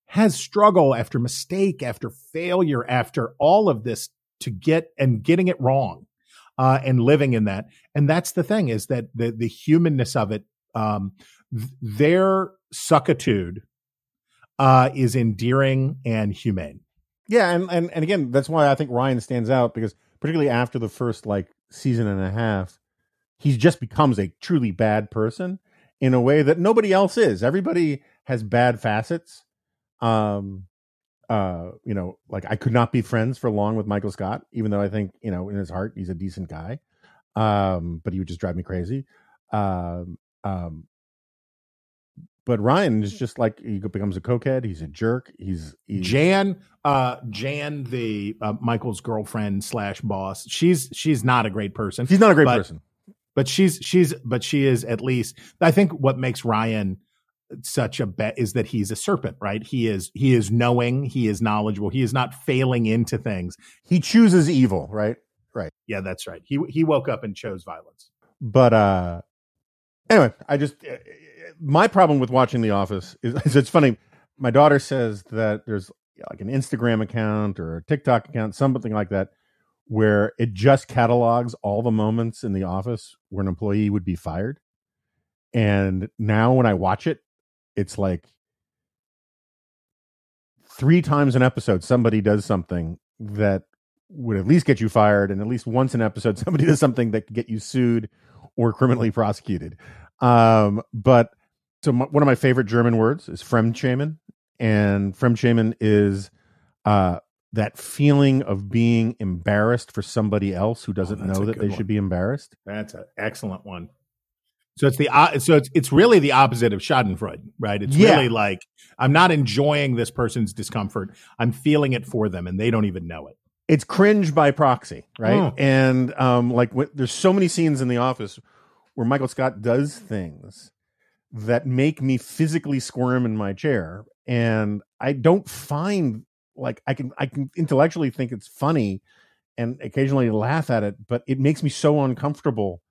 has struggle after mistake after failure after all of this to get and getting it wrong uh, and living in that. And that's the thing is that the the humanness of it, um, th- their suckitude uh, is endearing and humane. Yeah, and, and and again, that's why I think Ryan stands out because particularly after the first like season and a half, he just becomes a truly bad person in a way that nobody else is. Everybody has bad facets. Um, uh, you know, like I could not be friends for long with Michael Scott, even though I think you know in his heart he's a decent guy. Um, but he would just drive me crazy. Um, um, but Ryan is just like he becomes a cokehead. He's a jerk. He's, he's Jan. Uh, Jan, the uh, Michael's girlfriend slash boss. She's she's not a great person. She's not a great person but she's she's but she is at least I think what makes Ryan such a bet is that he's a serpent, right? He is he is knowing, he is knowledgeable, he is not failing into things. He chooses evil, right? Right. Yeah, that's right. He he woke up and chose violence. But uh anyway, I just uh, my problem with watching The Office is, is it's funny. My daughter says that there's like an Instagram account or a TikTok account, something like that, where it just catalogs all the moments in the office where an employee would be fired. And now when I watch it, it's like three times an episode somebody does something that would at least get you fired and at least once an episode somebody does something that could get you sued or criminally prosecuted um but so my, one of my favorite german words is fremdschämen and fremdschämen is uh that feeling of being embarrassed for somebody else who doesn't Oh, know that they one. should be embarrassed That's an excellent one. So it's the so it's it's really the opposite of Schadenfreude, right? It's Yeah. really like I'm not enjoying this person's discomfort. I'm feeling it for them, and they don't even know it. it's cringe by proxy, right? Mm. And um, like there's so many scenes in The Office where Michael Scott does things that make me physically squirm in my chair, and I don't find like I can I can intellectually think it's funny and occasionally laugh at it, but it makes me so uncomfortable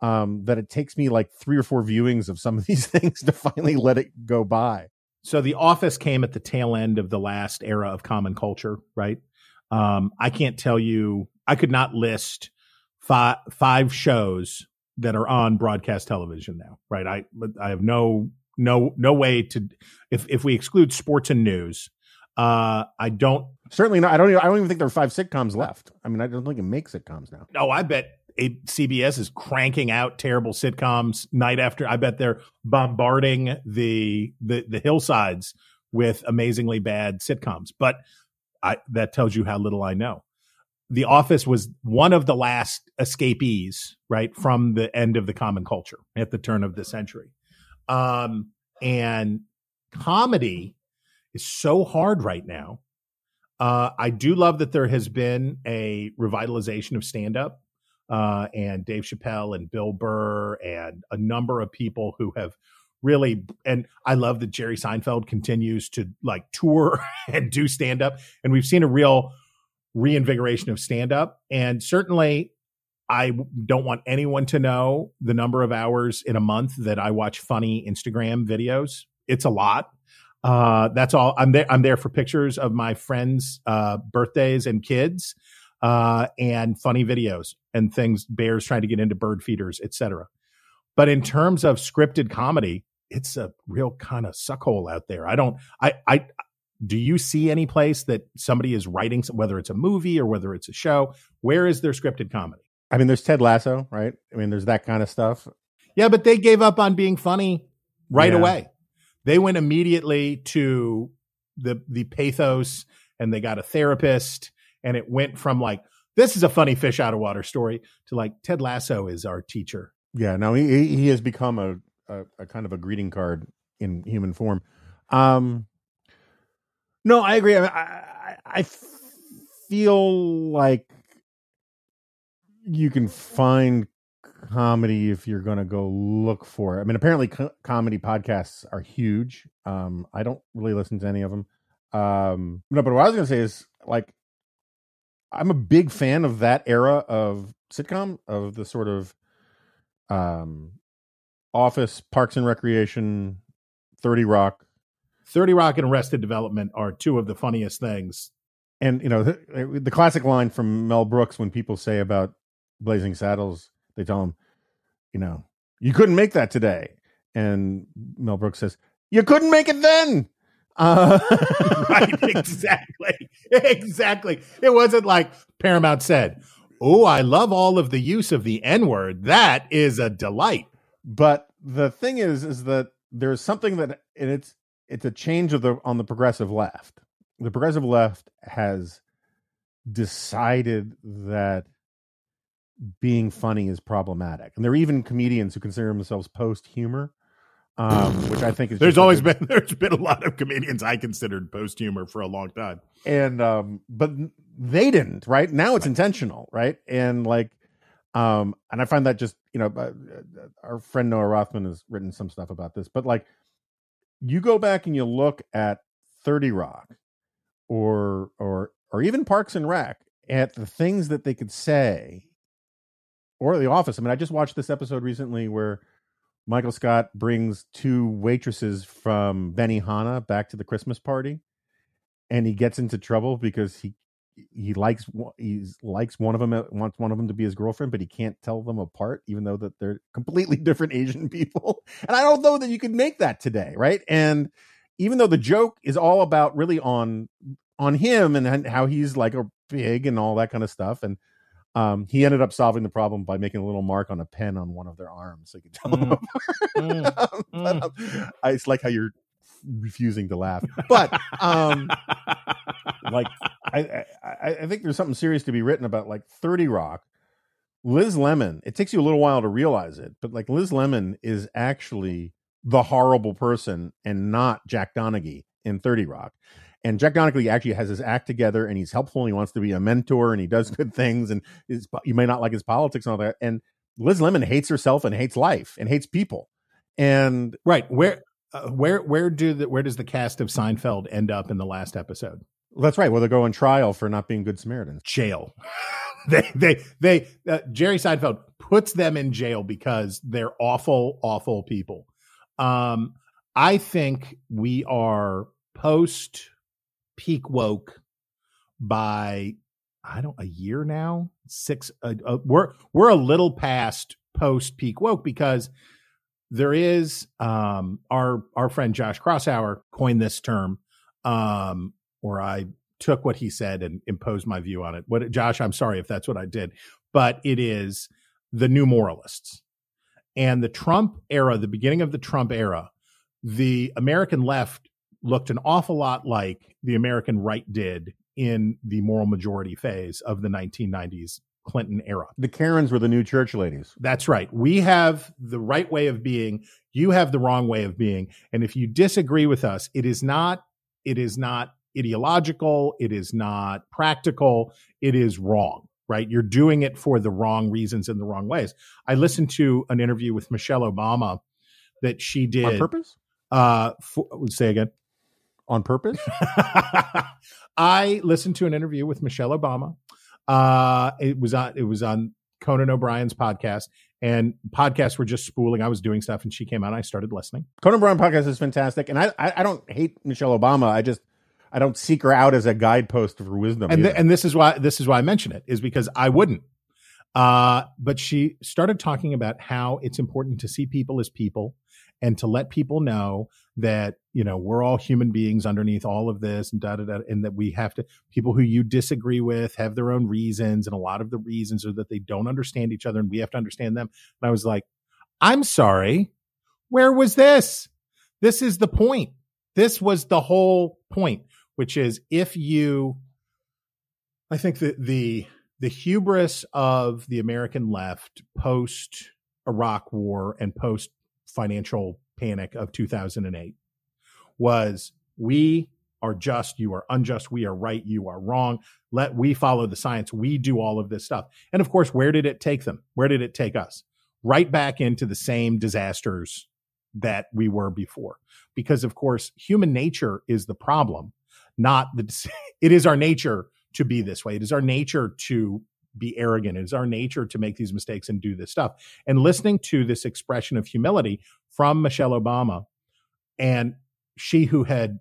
um, that it takes me like three or four viewings of some of these things to finally let it go by. So The Office came at the tail end of the last era of common culture, right? Um, I can't tell you. I could not list five five shows that are on broadcast television now, right? I I have no no no way to if if we exclude sports and news, uh, I don't Certainly not. I don't. Even, I don't even think there are five sitcoms left. I mean, I don't think it makes sitcoms now. No, I bet a, CBS is cranking out terrible sitcoms night after. I bet they're bombarding the the, the hillsides with amazingly bad sitcoms. But I, that tells you how little I know. The Office was one of the last escapees, right, from the end of the common culture at the turn of the century. Um, and comedy is so hard right now. Uh, I do love that there has been a revitalization of stand up uh, and Dave Chappelle and Bill Burr and a number of people who have really and I love that Jerry Seinfeld continues to like tour and do stand up and we've seen a real reinvigoration of stand up and certainly I don't want anyone to know the number of hours in a month that I watch funny Instagram videos. It's a lot. Uh, that's all. I'm there. I'm there for pictures of my friends' uh, birthdays and kids, uh, and funny videos and things. Bears trying to get into bird feeders, etc. But in terms of scripted comedy, it's a real kind of suckhole out there. I don't. I. I. Do you see any place that somebody is writing, whether it's a movie or whether it's a show? Where is their scripted comedy? I mean, there's Ted Lasso, right? I mean, there's that kind of stuff. Yeah, but they gave up on being funny right Yeah. away. They went immediately to the the pathos and they got a therapist and it went from like this is a funny fish out of water story to like Ted Lasso is our teacher. Yeah, no, he he- he has become a, a a kind of a greeting card in human form. Um, no, I agree. I I I feel like you can find comedy if you're going to go look for it. I mean, apparently, co- comedy podcasts are huge. Um, I don't really listen to any of them. Um, no, but what I was going to say is like, I'm a big fan of that era of sitcom of the sort of um office parks and recreation 30 rock 30 Rock and Arrested Development are two of the funniest things. and you know the, the classic line from mel brooks when people say about blazing saddles they tell him you know you couldn't make that today and mel brooks says you couldn't make it then uh, right, exactly. Exactly. It wasn't like Paramount said, "Oh, I love all of the use of the N-word. That is a delight." but the thing is is that there's something that and it's it's a change of the on the progressive left the progressive left has decided that being funny is problematic. And there are even comedians who consider themselves post humor um which i think is There's always been there's been a lot of comedians I considered post humor for a long time. and um but they didn't right? Now it's intentional right? And like um and i find that just you know uh, our friend noah rothman has written some stuff about this but like you go back and you look at 30 Rock or or or even Parks and Rec at the things that they could say or The Office. I mean, I just watched this episode recently where Michael Scott brings two waitresses from Benny Benihana back to the Christmas party and he gets into trouble because he he likes he likes one of them uh, wants one of them to be his girlfriend but he can't tell them apart even though that they're completely different asian people and i don't know that you could make that today right and even though the joke is all about really on on him and how he's like a big and all that kind of stuff and um, he ended up solving the problem by making a little mark on a pen on one of their arms so you could tell mm. them mm. but, um, I, it's like how you're refusing to laugh. But um like I, I, I think there's something serious to be written about like 30 Rock. Liz Lemon, it takes you a little while to realize it, but like Liz Lemon is actually the horrible person and not Jack Donaghy in 30 Rock. And Jack Donaghy actually has his act together and he's helpful and he wants to be a mentor and he does good things and is, you may not like his politics and all that. And Liz Lemon hates herself and hates life and hates people. And right where uh, where where do the where does the cast of Seinfeld end up in the last episode? That's right. Well, they go on trial for not being good Samaritans. Jail. they they they uh, Jerry Seinfeld puts them in jail because they're awful awful people. Um, I think we are post peak woke by I don't a year now six. Uh, uh, we're we're a little past post peak woke because there is um, our our friend Josh Kraushaar coined this term, um, or I took what he said and imposed my view on it. What Josh, I'm sorry if that's what I did, but it is the new moralists and the Trump era, the beginning of the Trump era. The American left looked an awful lot like the American right did in the moral majority phase of the 1990s Clinton era. The Karens were the new church ladies. That's right. We have the right way of being. You have the wrong way of being. And if you disagree with us, it is not, it is not ideological. It is not practical. It is wrong, right? You're doing it for the wrong reasons in the wrong ways. I listened to an interview with Michelle Obama that she did on purpose. Uh, for, say again. On purpose. I listened to an interview with Michelle Obama uh, it was on it was on Conan O'Brien's podcast, and podcasts were just spooling. I was doing stuff, and she came out. and I started listening. Conan O'Brien podcast is fantastic, and I, I, I don't hate Michelle Obama. I just I don't seek her out as a guidepost for wisdom. And th- and this is why this is why I mention it is because I wouldn't. Uh, but she started talking about how it's important to see people as people and to let people know that you know we're all human beings underneath all of this and da da da and that we have to people who you disagree with have their own reasons and a lot of the reasons are that they don't understand each other and we have to understand them. And i was like i'm sorry. Where was this? This is the point. This was the whole point which is if you i think that the the hubris of the american left post iraq war and post financial panic of 2008 was we are just, you are unjust, we are right, you are wrong. Let we follow the science. We do all of this stuff. And of course, where did it take them? Where did it take us? Right back into the same disasters that we were before. Because of course, human nature is the problem, not the it is our nature to be this way. It is our nature to be arrogant. It is our nature to make these mistakes and do this stuff. And listening to this expression of humility from Michelle Obama, and she who had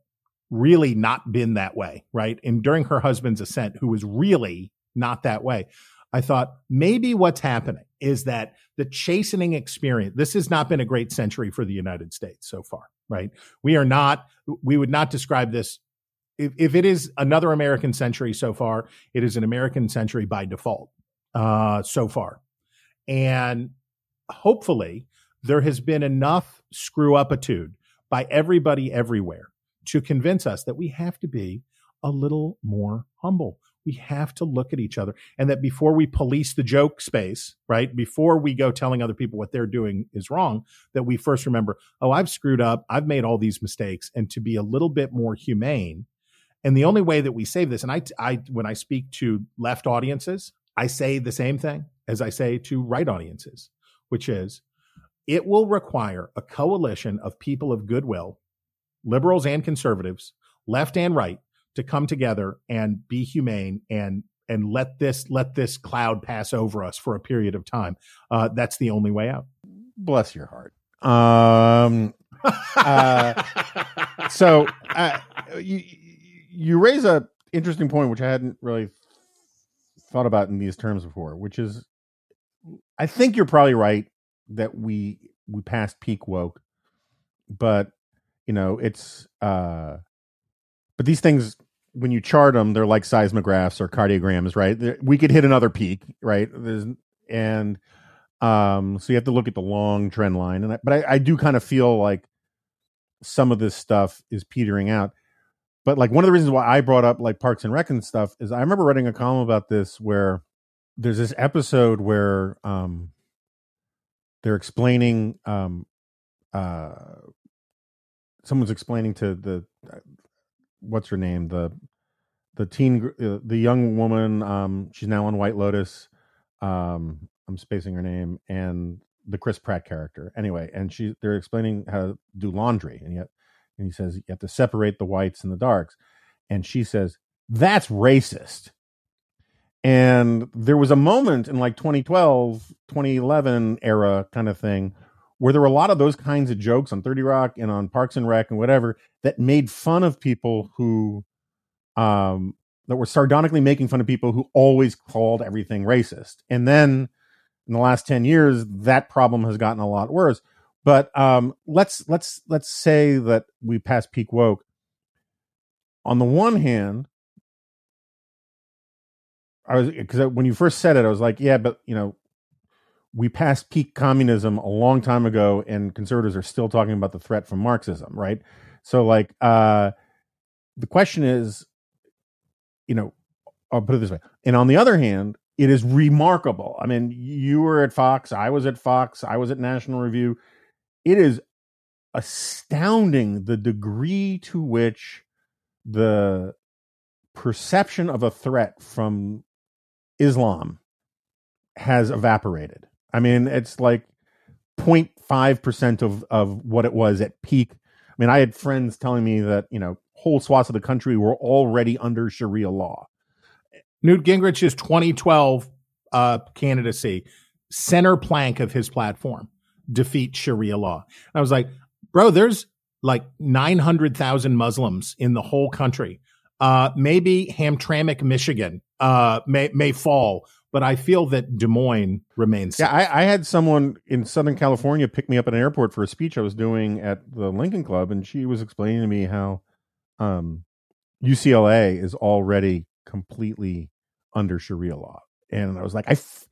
really not been that way, right? And during her husband's ascent, who was really not that way, I thought maybe what's happening is that the chastening experience, this has not been a great century for the United States so far, right? We are not, we would not describe this if, if it is another American century so far, it is an American century by default uh, so far. And hopefully, there has been enough screw upitude by everybody everywhere to convince us that we have to be a little more humble. We have to look at each other and that before we police the joke space, right? Before we go telling other people what they're doing is wrong, that we first remember, oh, I've screwed up. I've made all these mistakes and to be a little bit more humane and the only way that we save this, and I, I, when I speak to left audiences, I say the same thing as I say to right audiences, which is it will require a coalition of people of goodwill liberals and conservatives, left and right, to come together and be humane and and let this let this cloud pass over us for a period of time. Uh, that's the only way out. Bless your heart. Um, uh, so uh, you you raise a interesting point, which I hadn't really thought about in these terms before, which is I think you're probably right that we we passed peak woke, but you know it's uh, but these things when you chart them, they're like seismographs or cardiograms, right? They're, we could hit another peak, right? There's and um, so you have to look at the long trend line, and I, but I, I do kind of feel like some of this stuff is petering out. But like one of the reasons why I brought up like Parks and Rec and stuff is I remember writing a column about this where there's this episode where um they're explaining um uh someone's explaining to the uh, what's her name? The the teen uh, the young woman um she's now on White Lotus um I'm spacing her name and the Chris Pratt character. Anyway and she they're explaining how to do laundry and yet and he says you have to separate the whites and the darks. And she says that's racist. And there was a moment in like 2012 2011 era kind of thing where there were a lot of those kinds of jokes on 30 rock and on parks and rec and whatever that made fun of people who um that were sardonically making fun of people who always called everything racist. And then in the last 10 years that problem has gotten a lot worse but um, let's let's let's say that we pass peak woke. On the one hand, I was because when you first said it, I was like, yeah, but you know, we passed peak communism a long time ago, and conservatives are still talking about the threat from Marxism, right? So, like, uh, the question is, you know, I'll put it this way. And on the other hand, it is remarkable. I mean, you were at Fox, I was at Fox, I was at National Review it is astounding the degree to which the perception of a threat from Islam has evaporated. I mean, it's like 0.5% of, of what it was at peak. I mean, I had friends telling me that, you know, whole swaths of the country were already under Sharia law. Newt Gingrich's 2012 uh, candidacy, center plank of his platform defeat Sharia law. I was like, bro, there's like 900,000 Muslims in the whole country. Uh, maybe Hamtramck, Michigan, uh, may, may fall, but I feel that Des Moines remains. Yeah, I, I, had someone in Southern California pick me up at an airport for a speech I was doing at the Lincoln Club, and she was explaining to me how um, UCLA is already completely under Sharia law. And I was like, I, f-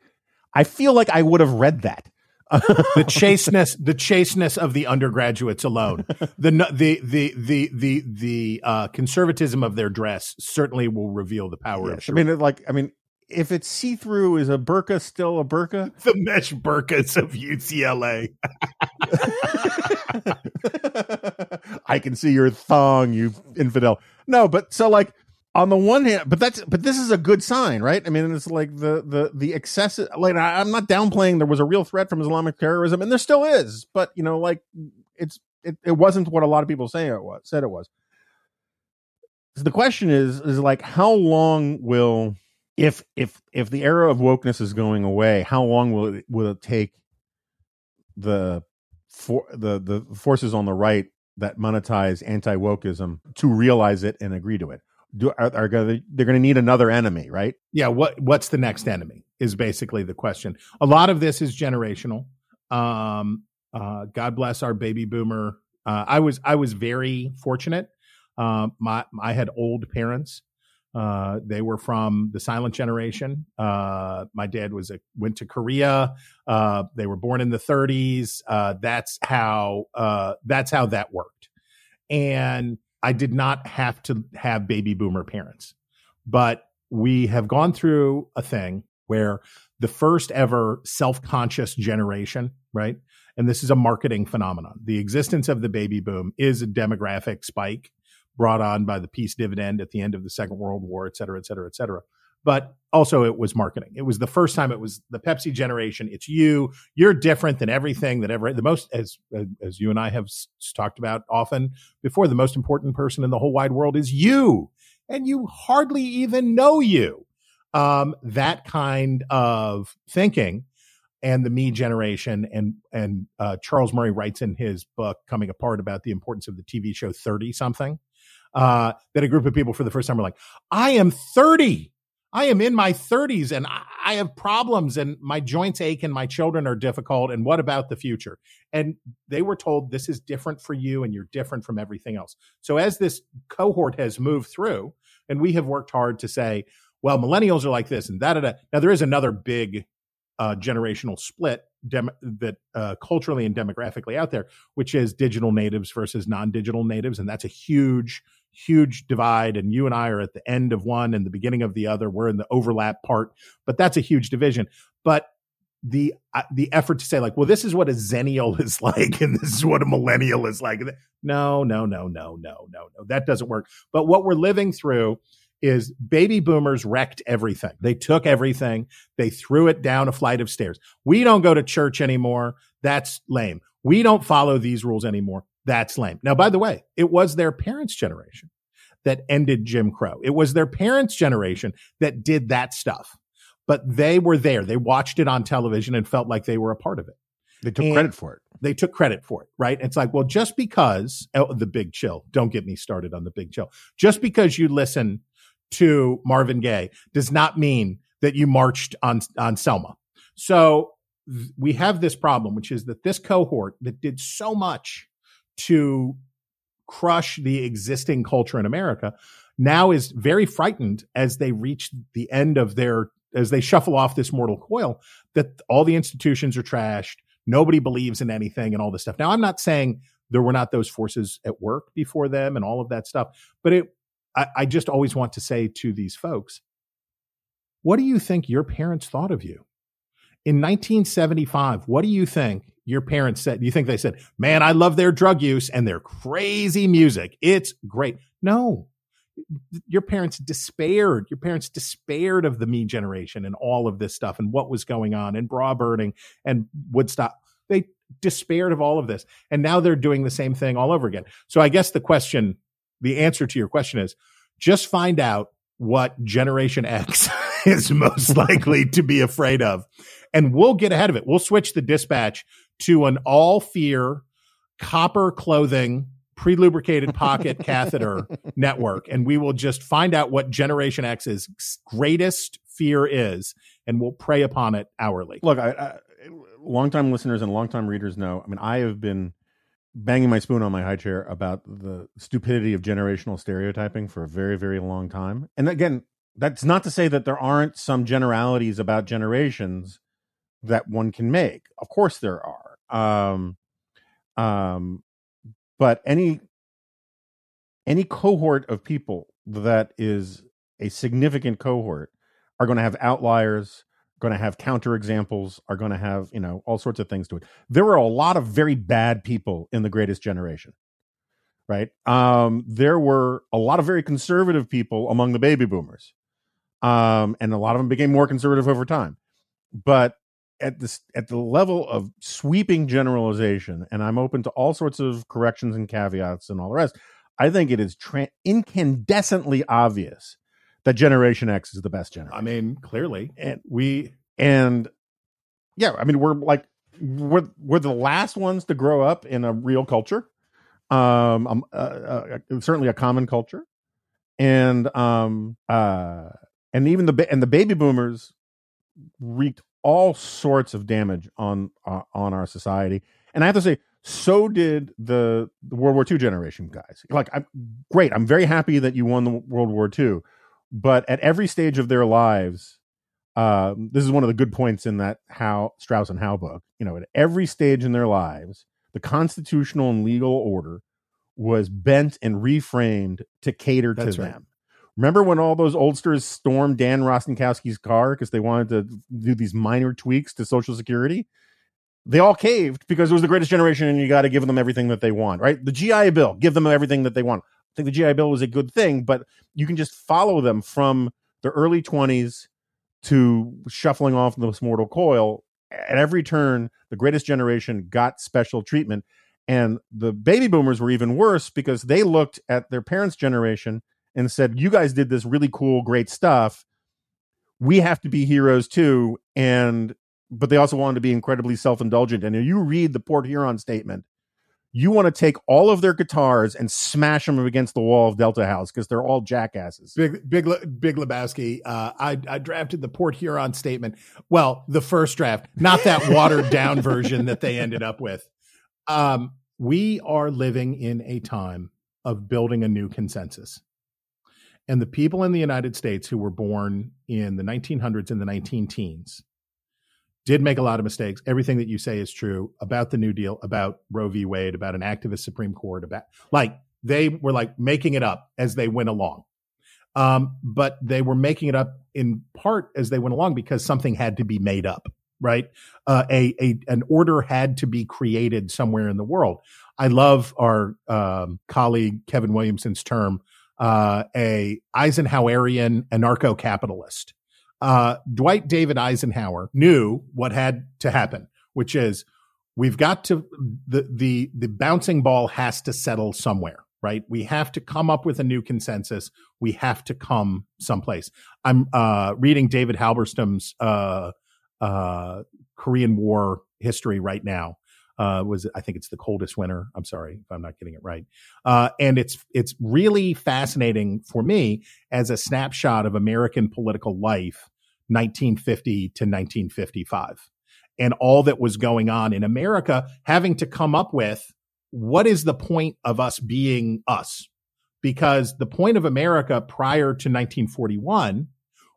I feel like I would have read that the chasteness, the chasteness of the undergraduates alone, the the the the the the uh, conservatism of their dress certainly will reveal the power yes, of. I mean, like, I mean, if it's see through, is a burqa still a burqa? The mesh burqas of UCLA. I can see your thong, you infidel. No, but so like on the one hand, but that's but this is a good sign, right? I mean, it's like the the the excessive. Like I, am not downplaying there was a real threat from Islamic terrorism, and there still is, but you know, like it's it, it wasn't what a lot of people say it was said it was. So the question is is like how long will if if if the era of wokeness is going away, how long will it will it take the for the the forces on the right that monetize anti wokeism to realize it and agree to it? Do are, are gonna, they're going to need another enemy, right? Yeah. What What's the next enemy is basically the question. A lot of this is generational. Um, uh, God bless our baby boomer. Uh, I was I was very fortunate. Um, my I had old parents. Uh, they were from the silent generation. Uh, my dad was a went to Korea. Uh, they were born in the 30s. Uh, that's how uh, that's how that worked. And I did not have to have baby boomer parents, but we have gone through a thing where the first ever self conscious generation, right? And this is a marketing phenomenon. The existence of the baby boom is a demographic spike brought on by the peace dividend at the end of the Second World War, et cetera, et cetera, et cetera. But also it was marketing. It was the first time it was the Pepsi generation. It's you. You're different than everything that ever the most as as you and I have s- talked about often before. The most important person in the whole wide world is you, and you hardly even know you. Um, that kind of thinking and the me generation and and uh, Charles Murray writes in his book Coming Apart about the importance of the TV show 30 something uh, that a group of people for the first time are like I am 30 I am in my 30s and I have problems and my joints ache and my children are difficult. And what about the future? And they were told this is different for you and you're different from everything else. So as this cohort has moved through, and we have worked hard to say, well, millennials are like this and that. Now there is another big uh, generational split dem- that uh, culturally and demographically out there, which is digital natives versus non-digital natives, and that's a huge huge divide and you and I are at the end of one and the beginning of the other. We're in the overlap part, but that's a huge division. But the uh, the effort to say like, well, this is what a zennial is like, and this is what a millennial is like. No, no, no, no, no, no, no. That doesn't work. But what we're living through is baby boomers wrecked everything. They took everything, they threw it down a flight of stairs. We don't go to church anymore. That's lame. We don't follow these rules anymore. That's lame. Now, by the way, it was their parents' generation that ended Jim Crow. It was their parents' generation that did that stuff. But they were there. They watched it on television and felt like they were a part of it. They took and credit for it. They took credit for it, right? It's like, well, just because oh, the big chill, don't get me started on the big chill. Just because you listen to Marvin Gaye does not mean that you marched on on Selma. So we have this problem, which is that this cohort that did so much to crush the existing culture in America now is very frightened as they reach the end of their as they shuffle off this mortal coil that all the institutions are trashed nobody believes in anything and all this stuff. Now i'm not saying there were not those forces at work before them and all of that stuff but it I, I just always want to say to these folks what do you think your parents thought of you? In 1975 what do you think your parents said, you think they said, man, I love their drug use and their crazy music. It's great. No, your parents despaired. Your parents despaired of the me generation and all of this stuff and what was going on and bra burning and Woodstock. They despaired of all of this. And now they're doing the same thing all over again. So I guess the question, the answer to your question is just find out what Generation X is most likely to be afraid of. And we'll get ahead of it. We'll switch the dispatch to an all fear copper clothing pre-lubricated pocket catheter network and we will just find out what generation x's greatest fear is and we'll prey upon it hourly look I, I, longtime listeners and longtime readers know i mean i have been banging my spoon on my high chair about the stupidity of generational stereotyping for a very very long time and again that's not to say that there aren't some generalities about generations that one can make. Of course, there are. Um, um, but any any cohort of people that is a significant cohort are going to have outliers going to have counterexamples are going to have you know all sorts of things to it. There were a lot of very bad people in the greatest generation right? Um there were a lot of very conservative people among the baby boomers um and a lot of them became more conservative over time. But at this at the level of sweeping generalization, and I'm open to all sorts of corrections and caveats and all the rest. I think it is tra- incandescently obvious that Generation X is the best generation. I mean, clearly, and we and yeah, I mean, we're like we're we're the last ones to grow up in a real culture, um, um uh, uh, certainly a common culture, and um uh and even the and the baby boomers wreaked all sorts of damage on uh, on our society. And I have to say, so did the, the World War II generation guys. Like, I'm great. I'm very happy that you won the World War II, but at every stage of their lives, uh, this is one of the good points in that how Strauss and Howe book. You know, at every stage in their lives, the constitutional and legal order was bent and reframed to cater That's to right. them. Remember when all those oldsters stormed Dan Rostenkowski's car because they wanted to do these minor tweaks to Social Security? They all caved because it was the greatest generation and you got to give them everything that they want, right? The GI Bill, give them everything that they want. I think the GI Bill was a good thing, but you can just follow them from the early 20s to shuffling off this mortal coil. At every turn, the greatest generation got special treatment. And the baby boomers were even worse because they looked at their parents' generation and said, You guys did this really cool, great stuff. We have to be heroes too. And, but they also wanted to be incredibly self indulgent. And if you read the Port Huron statement, you want to take all of their guitars and smash them against the wall of Delta House because they're all jackasses. Big, big, big Lebowski. Uh, I, I drafted the Port Huron statement. Well, the first draft, not that watered down version that they ended up with. Um, we are living in a time of building a new consensus. And the people in the United States who were born in the 1900s and the 19 teens did make a lot of mistakes. Everything that you say is true about the New Deal, about Roe v. Wade, about an activist Supreme Court, about like they were like making it up as they went along. Um, but they were making it up in part as they went along because something had to be made up right? Uh, a, a an order had to be created somewhere in the world. I love our um, colleague Kevin Williamson's term, uh, a Eisenhowerian anarcho-capitalist. Uh, Dwight David Eisenhower knew what had to happen, which is we've got to the the the bouncing ball has to settle somewhere right? We have to come up with a new consensus. We have to come someplace. I'm uh, reading David Halberstam's uh, uh, Korean War history right now. Uh, was I think it's the coldest winter. I'm sorry if I'm not getting it right. Uh, and it's it's really fascinating for me as a snapshot of American political life, 1950 to 1955, and all that was going on in America, having to come up with what is the point of us being us, because the point of America prior to 1941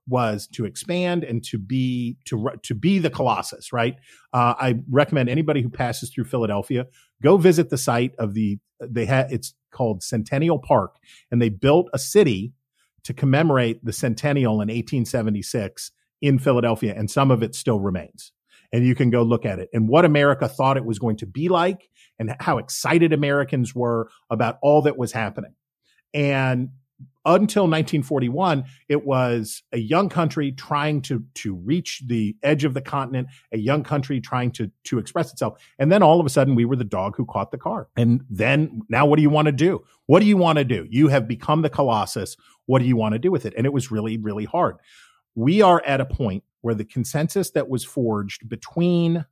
was to expand and to be to to be the colossus right? Uh, i recommend anybody who passes through philadelphia go visit the site of the they had it's called centennial park and they built a city to commemorate the centennial in 1876 in philadelphia and some of it still remains. And you can go look at it and what america thought it was going to be like and how excited americans were about all that was happening. And until 1941, it was a young country trying to to reach the edge of the continent, a young country trying to to express itself. And then all of a sudden, we were the dog who caught the car. And then now, what do you want to do? What do you want to do? You have become the colossus. What do you want to do with it? And it was really, really hard. We are at a point where the consensus that was forged between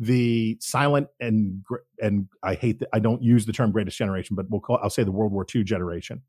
the silent and and I hate that I don't use the term greatest generation, but we'll call I'll say the World War II generation,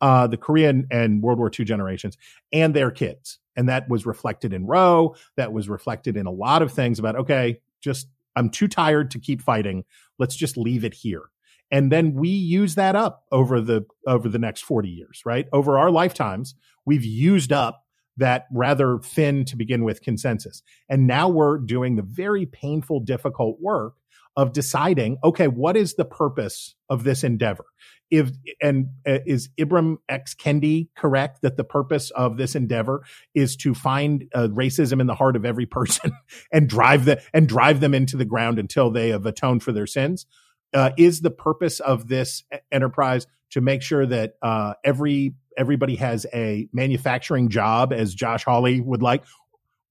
uh, the Korean and World War II generations, and their kids, and that was reflected in Roe. That was reflected in a lot of things about okay, just I'm too tired to keep fighting. Let's just leave it here. And then we use that up over the over the next 40 years, right? Over our lifetimes, we've used up that rather thin to begin with consensus. And now we're doing the very painful, difficult work of deciding, okay, what is the purpose of this endeavor? If and uh, is Ibram X Kendi correct that the purpose of this endeavor is to find uh, racism in the heart of every person and drive the and drive them into the ground until they have atoned for their sins? Uh, is the purpose of this enterprise to make sure that uh, every everybody has a manufacturing job, as Josh Hawley would like.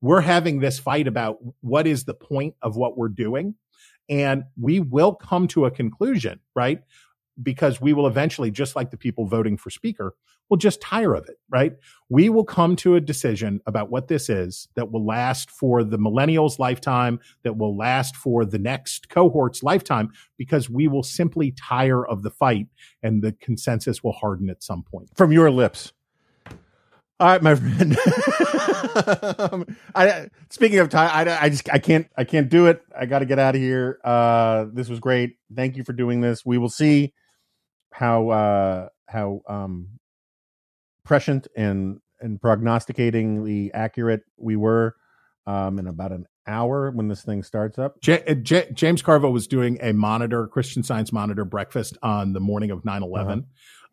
We're having this fight about what is the point of what we're doing. And we will come to a conclusion, right? Because we will eventually, just like the people voting for speaker, will just tire of it, right? We will come to a decision about what this is that will last for the millennials' lifetime, that will last for the next cohort's lifetime, because we will simply tire of the fight and the consensus will harden at some point. From your lips. All right, my friend. um, I, speaking of time, I, I just I can't I can't do it. I got to get out of here. Uh, this was great. Thank you for doing this. We will see how uh, how um, prescient and and prognosticatingly accurate we were um, in about an hour when this thing starts up. J- uh, J- James Carville was doing a monitor, Christian Science monitor breakfast on the morning of 9 11. Uh-huh.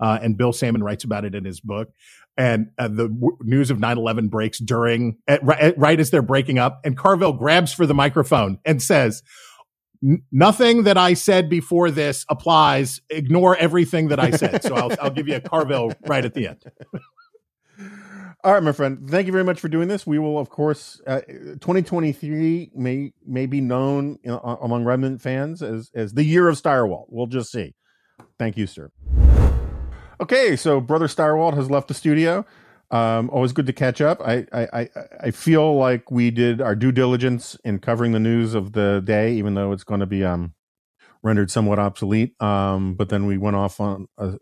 Uh, and Bill Sammon writes about it in his book. And uh, the w- news of 9 11 breaks during, at, right, right as they're breaking up. And Carville grabs for the microphone and says, Nothing that I said before this applies. Ignore everything that I said. So I'll, I'll give you a Carville right at the end. All right, my friend. Thank you very much for doing this. We will, of course, uh, 2023 may may be known know, among Remnant fans as as the year of Stirewalt. We'll just see. Thank you, sir. Okay, so brother Stirewalt has left the studio. Um, always good to catch up. I, I, I, I feel like we did our due diligence in covering the news of the day, even though it's going to be um, rendered somewhat obsolete. Um, but then we went off on a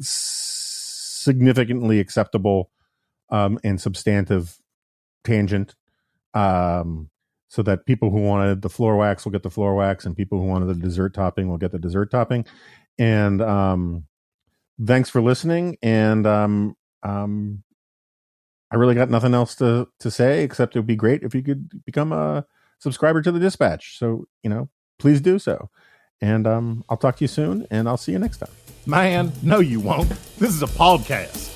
significantly acceptable um, and substantive tangent, um, so that people who wanted the floor wax will get the floor wax, and people who wanted the dessert topping will get the dessert topping. And um, thanks for listening. And um, um, I really got nothing else to to say except it would be great if you could become a subscriber to the Dispatch. So you know, please do so. And um, I'll talk to you soon, and I'll see you next time. Man, no, you won't. This is a podcast.